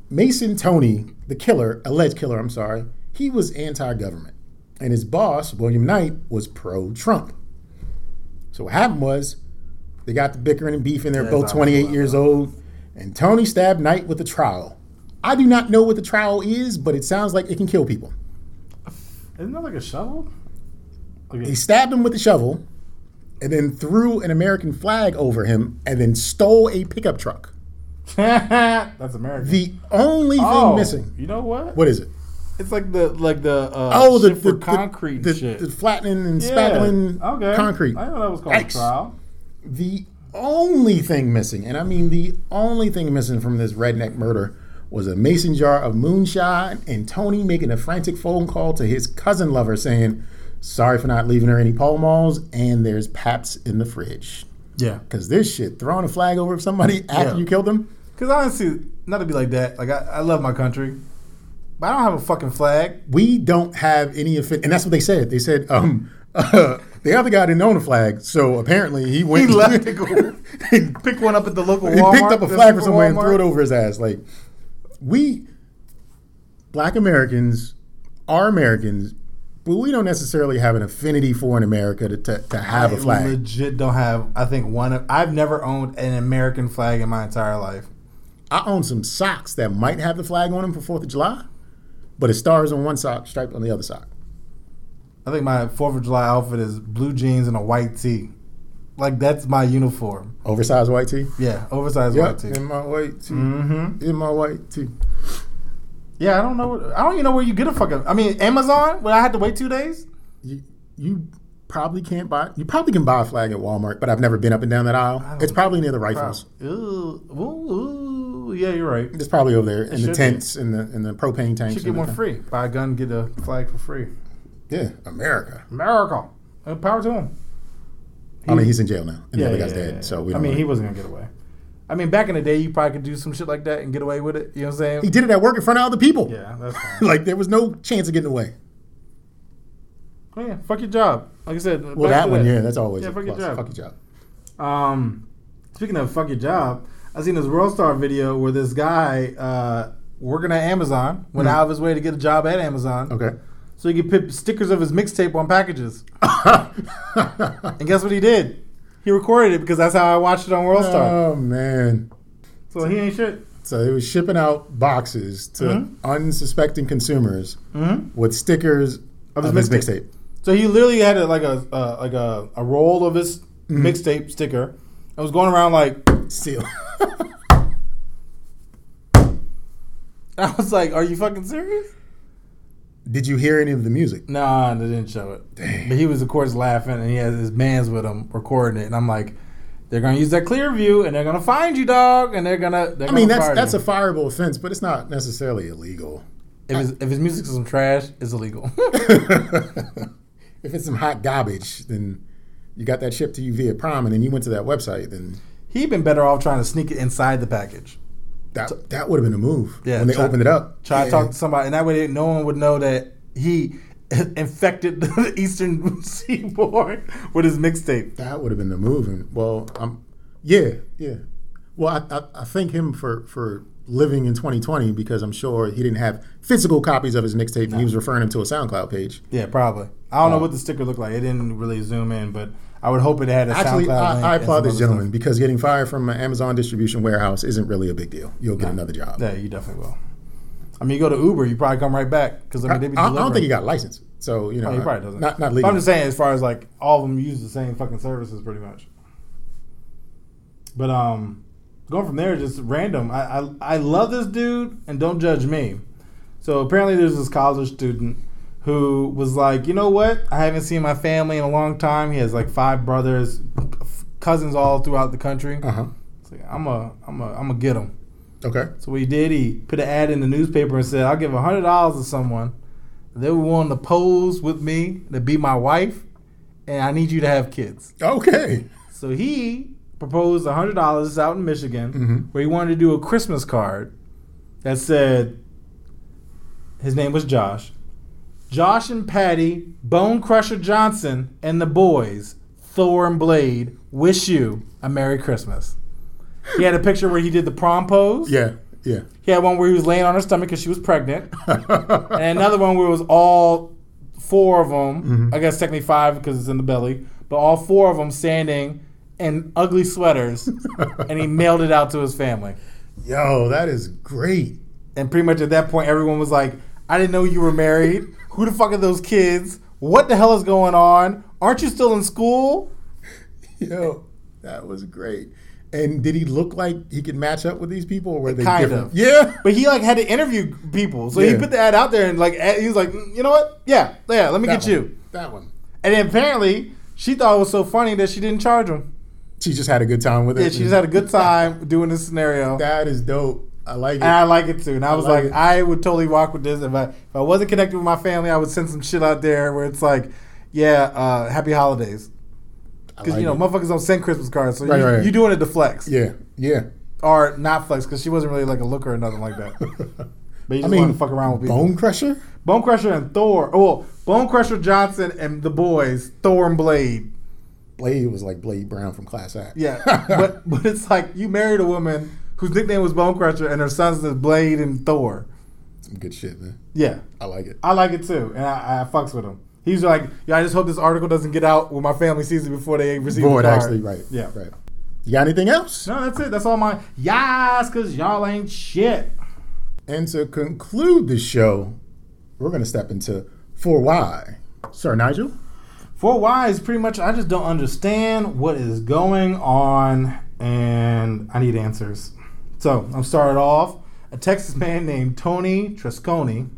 Speaker 2: Mason Tony, the killer, alleged killer, I'm sorry, he was anti-government, and his boss William Knight was pro-Trump. So what happened was they got the bickering and beefing. They're
Speaker 1: Yeah,
Speaker 2: both 28 years old, and Tony stabbed Knight with a trowel. I do not know what the trowel is, but it sounds like it can kill people.
Speaker 1: Isn't that like a shovel?
Speaker 2: He stabbed him with a shovel, and then threw an American flag over him, and then stole a pickup truck. [laughs]
Speaker 1: That's American.
Speaker 2: The only thing
Speaker 1: oh,
Speaker 2: missing.
Speaker 1: You know what?
Speaker 2: What is it?
Speaker 1: It's like the like the uh,
Speaker 2: Oh, the,
Speaker 1: shit
Speaker 2: the,
Speaker 1: concrete
Speaker 2: the,
Speaker 1: shit.
Speaker 2: the flattening and
Speaker 1: yeah.
Speaker 2: spackling
Speaker 1: okay.
Speaker 2: concrete.
Speaker 1: I know that was called
Speaker 2: Yikes.
Speaker 1: a trial.
Speaker 2: The only thing missing, and I mean the only thing missing from this redneck murder, was a mason jar of moonshine and Tony making a frantic phone call to his cousin lover saying, Sorry for not leaving her any Pall Malls, and there's Pabst in the fridge.
Speaker 1: Yeah.
Speaker 2: Because this shit, throwing a flag over somebody after
Speaker 1: Yeah.
Speaker 2: you killed them,
Speaker 1: Because honestly, not to be like that. Like I, I love my country, but I don't have a fucking flag.
Speaker 2: we don't have any offense. And that's what they said. They said, um, [laughs] the other guy didn't own a flag, so apparently he went.
Speaker 1: He left to go pick one up at the local
Speaker 2: he picked up a flag from somewhere and threw it over his ass. Like we, black Americans, are Americans, but we don't necessarily have an affinity for an America to, to, to have a
Speaker 1: I
Speaker 2: flag.
Speaker 1: legit don't have. I think one. Of, I've never owned an American flag in my entire life.
Speaker 2: I own some socks that might have the flag on them for Fourth of July, but it stars on one sock, striped on the other sock.
Speaker 1: I think my Fourth of July outfit is blue jeans and a white tee. Like that's my uniform.
Speaker 2: Oversized white tee.
Speaker 1: Yeah, oversized
Speaker 2: Yep,
Speaker 1: white tee.
Speaker 2: in my white tee.
Speaker 1: Mm-hmm.
Speaker 2: In my white tee.
Speaker 1: Yeah, I don't know. I don't even know where you get a fucking. I mean, Amazon. When I had to wait two days.
Speaker 2: You, you probably can't buy. You probably can buy a flag at Walmart, but I've never been up and down that aisle. It's probably near the rifles.
Speaker 1: Ooh, ooh, ooh, yeah, you're right.
Speaker 2: It's probably over there in the tents and the in the propane tanks.
Speaker 1: You should get one
Speaker 2: the-
Speaker 1: free. Buy a gun, get a flag for free.
Speaker 2: Yeah, America.
Speaker 1: America. Power to him.
Speaker 2: I mean, he's in jail now, and the other guy's dead.
Speaker 1: yeah.
Speaker 2: So we
Speaker 1: I mean, he wasn't gonna get away. I mean, back in the day, you probably could do some shit like that and get away with it. You know what I'm saying?
Speaker 2: he did it at work in front of other people.
Speaker 1: yeah, that's [laughs]
Speaker 2: like there was no chance of getting away.
Speaker 1: Oh, yeah, fuck your job. Like I said.
Speaker 2: Well, that one, yeah, that's always
Speaker 1: Yeah,
Speaker 2: a
Speaker 1: fuck your job.
Speaker 2: Fuck your job.
Speaker 1: Um, speaking of fuck your job, I seen this World Star video where this guy uh, working at Amazon went out of his way to get a job at Amazon.
Speaker 2: Okay.
Speaker 1: So he could put stickers of his mixtape on packages. [laughs] And guess what he did? He recorded it because that's how I watched it on World Star.
Speaker 2: oh man.
Speaker 1: So he ain't shit.
Speaker 2: So he was shipping out boxes to
Speaker 1: Mhm.
Speaker 2: unsuspecting consumers
Speaker 1: Mhm.
Speaker 2: with stickers
Speaker 1: Of
Speaker 2: of
Speaker 1: his
Speaker 2: his,
Speaker 1: mixtape.
Speaker 2: mixtape.
Speaker 1: So he literally had a, like a uh, like a, a roll of his
Speaker 2: Mm-hmm.
Speaker 1: mixtape sticker I was going around like
Speaker 2: Seal. [laughs]
Speaker 1: I was like, "Are you fucking serious?"
Speaker 2: Did you hear any of the music?
Speaker 1: Nah, they didn't show it. But he was, of course, laughing, and he has his bands with him recording it. And I'm like, they're gonna use that clear view, and they're gonna find you, dog, and they're gonna. They're
Speaker 2: I mean,
Speaker 1: gonna
Speaker 2: that's that's
Speaker 1: you.
Speaker 2: a fireable offense, but it's not necessarily illegal.
Speaker 1: if his, if his music's some trash, it's illegal. [laughs] [laughs]
Speaker 2: if it's some hot garbage, then you got that shipped to you via Prime, and then you went to that website, then
Speaker 1: He'd been better off trying to sneak it inside the package.
Speaker 2: That that would have been a move.
Speaker 1: Yeah,
Speaker 2: when they
Speaker 1: try-
Speaker 2: opened it up,
Speaker 1: Try to talk to somebody, and that way no one would know that he [laughs] infected [laughs] the eastern [laughs] seaboard with his mixtape.
Speaker 2: That would have been the move. And well, um, yeah, yeah. Well, I, I, I thank him for for living in 2020 because I'm sure he didn't have physical copies of his mixtape, and he was referring him to a SoundCloud page.
Speaker 1: Yeah, probably. I don't know
Speaker 2: Um,
Speaker 1: what the sticker looked like. It didn't really zoom in, but I would hope it had a
Speaker 2: Actually,
Speaker 1: SoundCloud
Speaker 2: I, I applaud this gentleman
Speaker 1: stuff.
Speaker 2: because getting fired from an Amazon distribution warehouse isn't really a big deal. You'll get another job.
Speaker 1: Yeah, you definitely will. I mean, you go to Uber, you probably come right back because I
Speaker 2: I,
Speaker 1: mean, they be
Speaker 2: I- I don't think he got licensed, so you know,
Speaker 1: Oh, he probably doesn't.
Speaker 2: not not legal.
Speaker 1: I'm just saying, as far as like all of them use the same fucking services, pretty much. But um, going from there, just random. I, I I love this dude, and don't judge me. So apparently, there's this college student who was like, you know what? I haven't seen my family in a long time. He has like five brothers, cousins all throughout the country.
Speaker 2: Uh huh.
Speaker 1: So I'm a I'm a I'm a get him.
Speaker 2: Okay.
Speaker 1: So what he did, he put an ad in the newspaper and said, "I'll give a hundred dollars to someone. They were willing to pose with me to be my wife, and I need you to have kids."
Speaker 2: Okay.
Speaker 1: So he proposed a hundred dollars out in Michigan,
Speaker 2: Mhm.
Speaker 1: where he wanted to do a Christmas card that said, his name was Josh, Josh and Patty, Bone Crusher Johnson, and the boys, Thor and Blade, wish you a Merry Christmas. He had a picture where he did the prom pose.
Speaker 2: Yeah. Yeah.
Speaker 1: He had one where he was laying on her stomach because she was pregnant, [laughs] and another one where it was all four of them.
Speaker 2: Mm-hmm.
Speaker 1: I guess technically five because it's in the belly, but all four of them standing in ugly sweaters, and he [laughs] mailed it out to his family.
Speaker 2: Yo, that is great.
Speaker 1: And pretty much at that point, everyone was like, "I didn't know you were married. Who the fuck are those kids? What the hell is going on? Aren't you still in school?" [laughs]
Speaker 2: Yo, that was great. And did he look like he could match up with these people, or were they
Speaker 1: Kind
Speaker 2: different?
Speaker 1: of. [laughs]
Speaker 2: Yeah.
Speaker 1: But he like had to interview people, so he put the ad out there and like he was like, "Mm, "You know what? Yeah, yeah, let me
Speaker 2: That
Speaker 1: get
Speaker 2: one.
Speaker 1: you."
Speaker 2: That one.
Speaker 1: And then apparently she thought it was so funny that she didn't charge him.
Speaker 2: She just had a good time with it.
Speaker 1: Yeah, she just had a good [laughs] time doing this scenario.
Speaker 2: That is dope. I like it.
Speaker 1: And I like it too. And I was
Speaker 2: like
Speaker 1: like. I would totally rock with this. If I if I wasn't connected with my family, I would send some shit out there where it's like, yeah, uh, happy holidays. Because
Speaker 2: like
Speaker 1: you know,
Speaker 2: it.
Speaker 1: motherfuckers don't send Christmas cards, so
Speaker 2: Right,
Speaker 1: you,
Speaker 2: right.
Speaker 1: you doing it to flex,
Speaker 2: Yeah, yeah.
Speaker 1: or not flex, because she wasn't really like a looker or nothing like that. [laughs] But you
Speaker 2: I mean,
Speaker 1: want to fuck around with people.
Speaker 2: Bone Crusher.
Speaker 1: Bone Crusher and Thor. Oh, well, Bone Crusher Johnson and the boys, Thor and Blade.
Speaker 2: Blade was like Blade Brown from Class Act.
Speaker 1: Yeah, [laughs] but but it's like you married a woman whose nickname was Bone Crusher, and her sons is Blade and Thor.
Speaker 2: some good shit, man.
Speaker 1: Yeah,
Speaker 2: I like it.
Speaker 1: I like it too, and I, I fucks with him. He's like, yeah, I just hope this article doesn't get out when my family sees it before they receive
Speaker 2: it
Speaker 1: the card.
Speaker 2: actually, right.
Speaker 1: Yeah.
Speaker 2: right. You got anything else?
Speaker 1: No, that's it. That's all my yas, cause y'all ain't shit.
Speaker 2: And to conclude the show, we're going to step into 4Y. Sir Nigel?
Speaker 1: For why is pretty much I just don't understand what is going on, and I need answers. So I'm started off. A Texas man named Tony Tresconi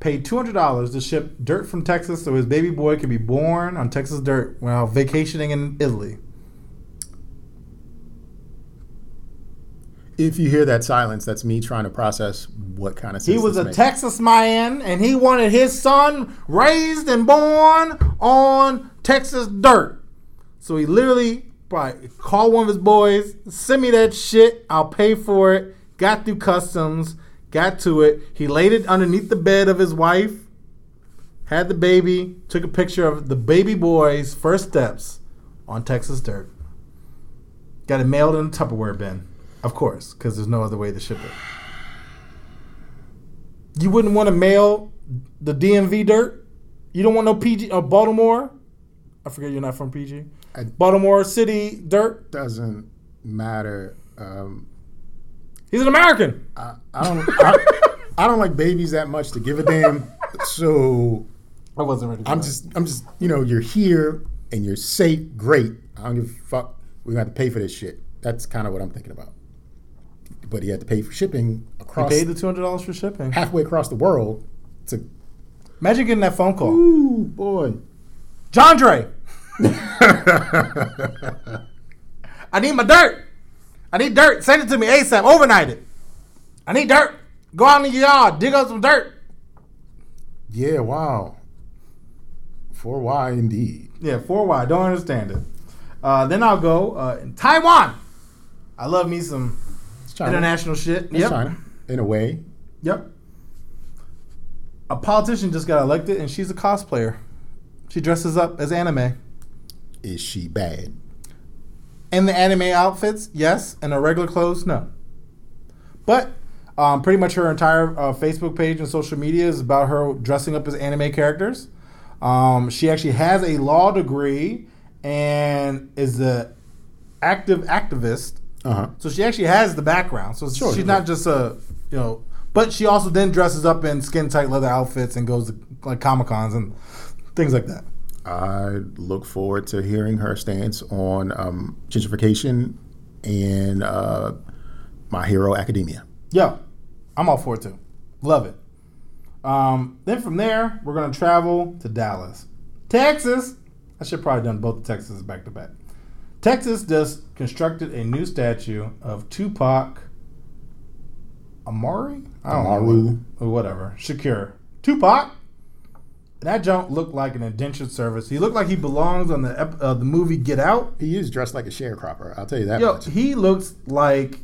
Speaker 1: paid two hundred dollars to ship dirt from Texas so his baby boy could be born on Texas dirt while vacationing in Italy.
Speaker 2: If you hear that silence, that's me trying to process what kind of
Speaker 1: He was a
Speaker 2: makes.
Speaker 1: Texas man, and he wanted his son raised and born on Texas dirt. So he literally probably called one of his boys, send me that shit, I'll pay for it. Got through customs, got to it. He laid it underneath the bed of his wife, had the baby, took a picture of the baby boy's first steps on Texas dirt. Got it mailed in a Tupperware bin, of course, because there's no other way to ship it. You wouldn't want to mail the DMV dirt. You don't want no PG or uh, Baltimore. I forget you're not from PG.
Speaker 2: I-
Speaker 1: Baltimore City dirt.
Speaker 2: Doesn't matter. Um,
Speaker 1: He's an American.
Speaker 2: I, I don't. I, I don't like babies that much to give a damn. So
Speaker 1: I wasn't ready. For
Speaker 2: I'm
Speaker 1: that.
Speaker 2: just, I'm just, you know, you're here and you're safe. Great. I don't give a fuck. We have to pay for this shit. That's kind of what I'm thinking about. But he had to pay for shipping
Speaker 1: He
Speaker 2: across
Speaker 1: paid the two hundred dollars for shipping.
Speaker 2: halfway across the world. To
Speaker 1: Imagine getting that phone call.
Speaker 2: ooh boy.
Speaker 1: John Dre, I need my dirt. I need dirt. Send it to me ASAP. Overnight it. I need dirt. Go out in the yard, dig up some dirt.
Speaker 2: Yeah. Wow. For why indeed.
Speaker 1: Yeah, four Y. Don't understand it. Uh, then I'll go uh, in Taiwan. I love me some international shit.
Speaker 2: It's
Speaker 1: yep.
Speaker 2: China. In a way.
Speaker 1: Yep. A politician just got elected, and she's a cosplayer. She dresses up as anime.
Speaker 2: Is she bad?
Speaker 1: In the anime outfits, yes. In her regular clothes, no. But um, pretty much her entire uh, Facebook page and social media is about her dressing up as anime characters. Um, she actually has a law degree and is a active activist.
Speaker 2: Uh huh.
Speaker 1: So she actually has the background. So
Speaker 2: Sure,
Speaker 1: she's not just a you know. But she also then dresses up in skin tight leather outfits and goes to like comic cons and things like that.
Speaker 2: I look forward to hearing her stance on um, gentrification and uh, My Hero Academia.
Speaker 1: Yo, I'm all for it too. Love it. Um, then from there, we're gonna travel to Dallas, Texas. I should probably done both Texas back to back. Texas just constructed a new statue of Tupac Amari. I don't
Speaker 2: Amaru.
Speaker 1: know, or whatever. Shakur. Tupac. That junk looked like an indentured service. He looked like he belongs on the ep- uh, the movie Get Out.
Speaker 2: He is dressed like a sharecropper. I'll tell you that
Speaker 1: Yo,
Speaker 2: much.
Speaker 1: he looks like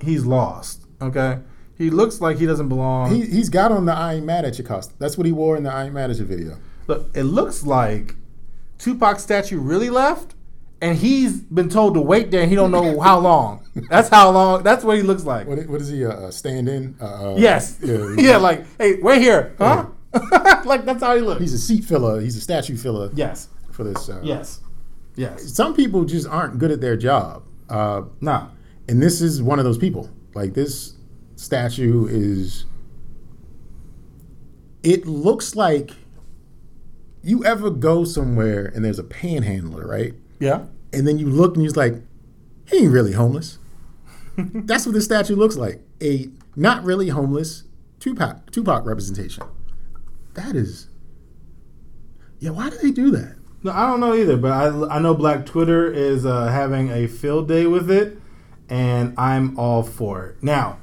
Speaker 1: he's lost. Okay, he looks like he doesn't belong.
Speaker 2: He, he's got on the I Ain't Mad at You costume. That's what he wore in the I Ain't Mad at You video.
Speaker 1: Look, it looks like Tupac's statue really left, and he's been told to wait there. and He don't know [laughs] how long. That's how long. That's what he looks like.
Speaker 2: What, what is he, a, a stand in? Uh, uh,
Speaker 1: Yes. [laughs]
Speaker 2: Yeah,
Speaker 1: Yeah, like hey, wait here, huh? [laughs] like that's how he looks.
Speaker 2: He's a seat filler. He's a statue filler
Speaker 1: yes,
Speaker 2: for this. Uh,
Speaker 1: yes, yes.
Speaker 2: Some people just aren't good at their job. Uh,
Speaker 1: Nah,
Speaker 2: and this is one of those people. Like this statue is. It looks like you ever go somewhere and there's a panhandler, right?
Speaker 1: yeah.
Speaker 2: And then you look and you're like, he ain't really homeless. [laughs] That's what this statue looks like. A not really homeless Tupac Tupac representation. That is. Yeah, why do they do that?
Speaker 1: No, I don't know either, but I, I know Black Twitter is uh, having a field day with it, and I'm all for it. Now,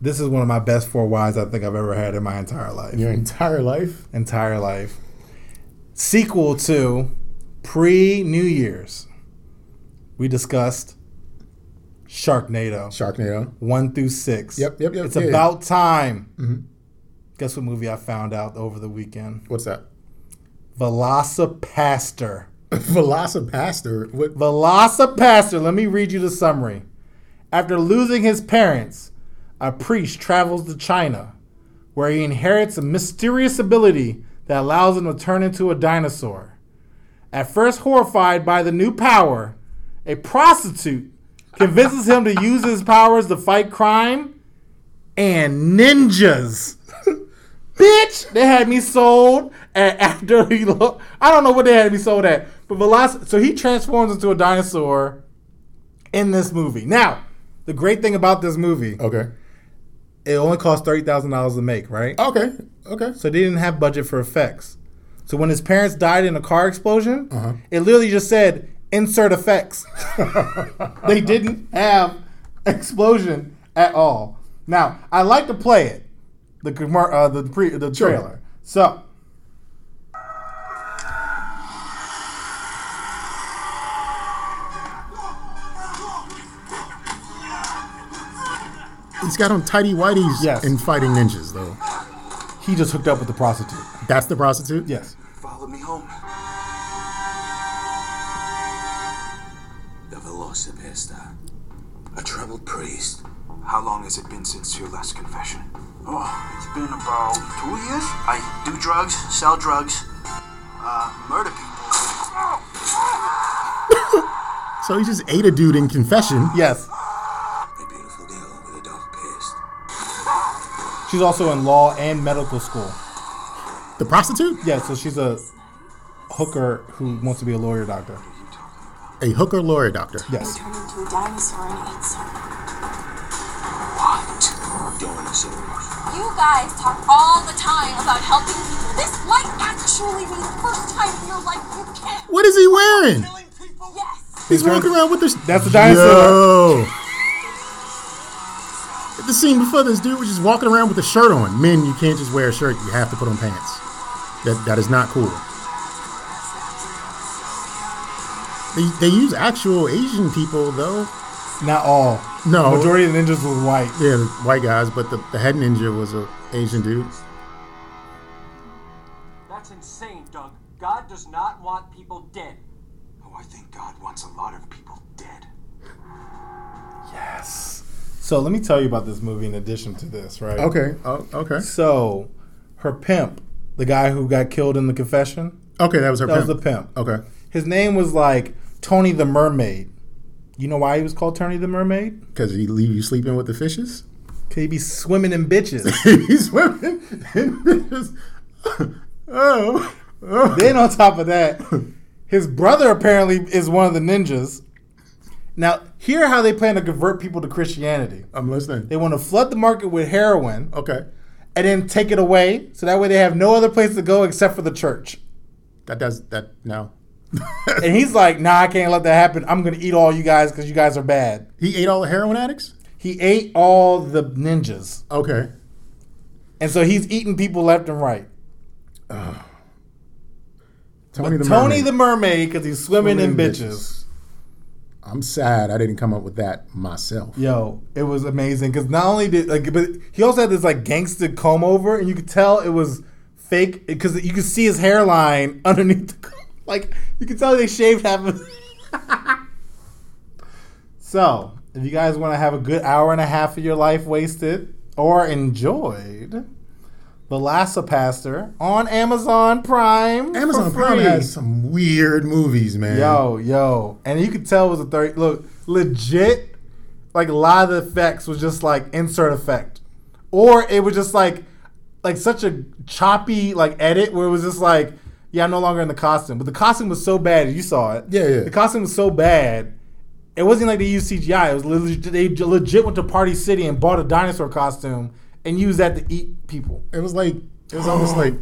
Speaker 1: this is one of my best four whys I think I've ever had in my entire life.
Speaker 2: Your entire life?
Speaker 1: Entire life. Sequel to pre New Year's. We discussed Sharknado.
Speaker 2: Sharknado.
Speaker 1: one through six.
Speaker 2: Yep, yep, yep,
Speaker 1: It's
Speaker 2: yeah.
Speaker 1: about time.
Speaker 2: Mhm.
Speaker 1: Guess what movie I found out over the weekend?
Speaker 2: What's that?
Speaker 1: VelociPastor. [laughs]
Speaker 2: VelociPastor. What?
Speaker 1: VelociPastor. Let me read you the summary. After losing his parents, a priest travels to China, where he inherits a mysterious ability that allows him to turn into a dinosaur. At first horrified by the new power, a prostitute convinces him to use his powers to fight crime and ninjas. Bitch, they had me sold at [laughs] after he. Lo- I don't know what they had me sold at, but Veloc. So he transforms into a dinosaur in this movie. Now, the great thing about this movie,
Speaker 2: Okay.
Speaker 1: it only cost thirty thousand dollars to make, right?
Speaker 2: Okay. Okay.
Speaker 1: So they didn't have budget for effects. So when his parents died in a car explosion,
Speaker 2: Uh-huh.
Speaker 1: it literally just said insert effects. [laughs] they didn't have explosion at all. Now I like to play it, the uh, the pre- the trailer. So
Speaker 2: He's got on tidy whities
Speaker 1: Yes.
Speaker 2: and fighting ninjas, though.
Speaker 1: he just hooked up with the prostitute.
Speaker 2: That's the prostitute?
Speaker 1: Yes.
Speaker 4: Follow me home. The VelociPastor. A troubled priest. How long has it been since your last confession?
Speaker 5: Oh, it's been about two years. I do drugs, sell drugs, uh, murder people.
Speaker 2: So he just ate a dude in confession.
Speaker 1: Yes.
Speaker 4: A beautiful girl with a dark past.
Speaker 1: She's also in law and medical school.
Speaker 2: The prostitute?
Speaker 1: Yeah, so she's a hooker who wants to be a lawyer doctor.
Speaker 2: A hooker lawyer doctor.
Speaker 1: Yes.
Speaker 6: Turn into a dinosaur and eat some.
Speaker 4: What? Dinosaurs.
Speaker 6: You guys talk all the time about helping people. This might actually be the first time in your life you can't.
Speaker 2: What is he wearing?
Speaker 5: Killing?
Speaker 6: Yes.
Speaker 2: He's walking around with this.
Speaker 1: That's the dinosaur.
Speaker 2: Yo. The scene before this dude was just walking around with a shirt on. Men, you can't just wear a shirt. You have to put on pants. That that is not cool. They, they use actual Asian people though.
Speaker 1: Not all.
Speaker 2: No.
Speaker 1: Majority of the ninjas was white.
Speaker 2: Yeah, white guys, but the, the head ninja was a Asian dude.
Speaker 7: That's insane, Doug. God does not want people dead.
Speaker 4: Oh, I think God wants a lot of people dead.
Speaker 1: Yes. So let me tell you about this movie in addition to this, right?
Speaker 2: Okay. Oh, okay.
Speaker 1: So her pimp, the guy who got killed in the confession,
Speaker 2: Okay, that was her
Speaker 1: that was the pimp.
Speaker 2: Okay.
Speaker 1: His name was like Tony the Mermaid. You know why he was called Tony the Mermaid?
Speaker 2: Because he leave you sleeping with the fishes?
Speaker 1: Cause he be swimming in bitches. [laughs]
Speaker 2: He's swimming in fishes. [laughs] Oh. oh.
Speaker 1: then on top of that, his brother apparently is one of the ninjas. Now, hear how they plan to convert people to Christianity.
Speaker 2: I'm listening.
Speaker 1: They want to flood the market with heroin
Speaker 2: Okay.
Speaker 1: and then take it away, so that way they have no other place to go except for the church.
Speaker 2: That does that no.
Speaker 1: And he's like, "Nah, I can't let that happen. I'm gonna eat all you guys because you guys are bad."
Speaker 2: He ate all the heroin addicts?
Speaker 1: He ate all the ninjas,
Speaker 2: Okay.
Speaker 1: and so he's eating people left and right. [sighs]
Speaker 2: Tony the
Speaker 1: Tony
Speaker 2: Mermaid.
Speaker 1: the mermaid because he's swimming, in bitches.
Speaker 2: I'm sad I didn't come up with that myself.
Speaker 1: Yo, it was amazing because not only did like, but he also had this like gangster comb over, and you could tell it was fake because you could see his hairline [laughs] underneath. The, comb. Like you can tell they shaved half of. [laughs] so, if you guys want to have a good hour and a half of your life wasted or enjoyed, The Lassa Pastor on Amazon Prime.
Speaker 2: Amazon Prime has some weird movies, man.
Speaker 1: Yo, yo. And you could tell it was a 30. Look, legit, like a lot of the effects was just like insert effect. Or it was just like, like such a choppy like edit where it was just like, yeah, I'm no longer in the costume. But the costume was so bad. You saw it.
Speaker 2: Yeah, yeah.
Speaker 1: The costume was so bad. It wasn't like they used CGI. It was legit, they legit went to Party City and bought a dinosaur costume and used that to eat people.
Speaker 2: It was like it was almost like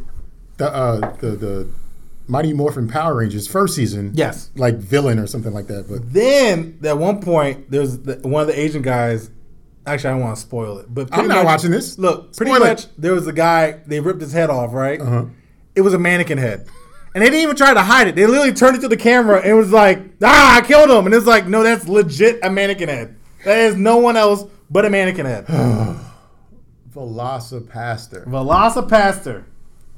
Speaker 2: the uh the the Mighty Morphin Power Rangers first season.
Speaker 1: Yes.
Speaker 2: like villain or something like that. But
Speaker 1: Then at one point, there's the, one of the Asian guys. Actually, I don't want to spoil it, but
Speaker 2: I'm not
Speaker 1: much-
Speaker 2: watching this.
Speaker 1: Look, pretty
Speaker 2: Spoil it.
Speaker 1: much there was a guy. They ripped his head off. Right.
Speaker 2: Uh-huh.
Speaker 1: It was a mannequin head, and they didn't even try to hide it. They literally turned it to the camera and it was like, "Ah, I killed him!" And it's like, no, that's legit a mannequin head. That is no one else but a mannequin head. [sighs]
Speaker 2: VelociPastor.
Speaker 1: VelociPastor,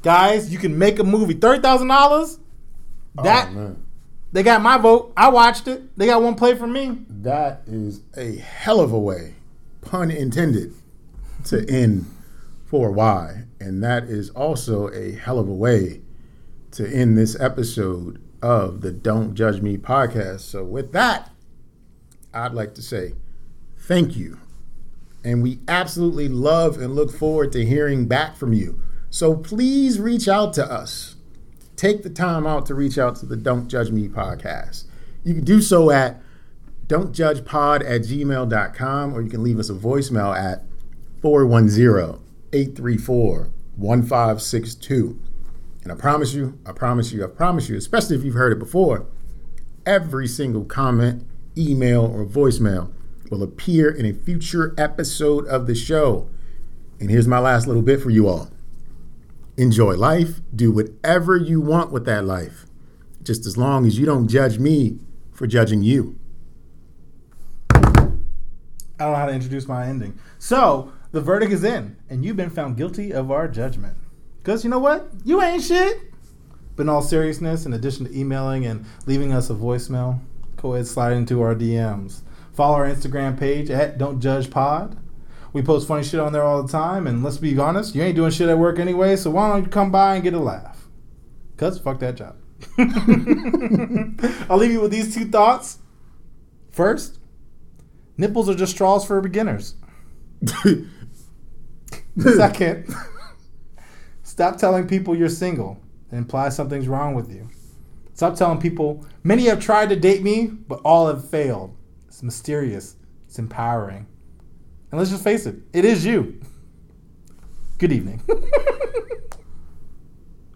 Speaker 1: guys, you can make a movie. Thirty thousand dollars. That
Speaker 2: oh, man.
Speaker 1: they got my vote. I watched it. They got one play from me.
Speaker 2: That is a hell of a way, pun intended, to end for Y. And that is also a hell of a way to end this episode of the Don't Judge Me podcast. So, with that, I'd like to say thank you. And we absolutely love and look forward to hearing back from you. So, please reach out to us. Take the time out to reach out to the Don't Judge Me podcast. You can do so at don'tjudgepod at gmail.com or you can leave us a voicemail at 410-834-1562 and i promise you i promise you i promise you especially if you've heard it before every single comment email or voicemail will appear in a future episode of the show. And here's my last little bit for you all. Enjoy life. Do whatever you want with that life. Just as long as you don't judge me for judging you.
Speaker 1: I don't know how to introduce my ending. So the verdict is in, and you've been found guilty of our judgment. Because you know what? You ain't shit. But in all seriousness, in addition to emailing and leaving us a voicemail, go ahead slide into our DMs. Follow our Instagram page at Don't Judge Pod. We post funny shit on there all the time, and let's be honest, you ain't doing shit at work anyway, so why don't you come by and get a laugh? Cause fuck that job. [laughs] I'll leave you with these two thoughts. First, nipples are just straws for beginners. [laughs] Second, stop telling people you're single. It implies something's wrong with you. Stop telling people many have tried to date me, but all have failed. It's mysterious. It's empowering. And let's just face it, it is you. Good evening. [laughs]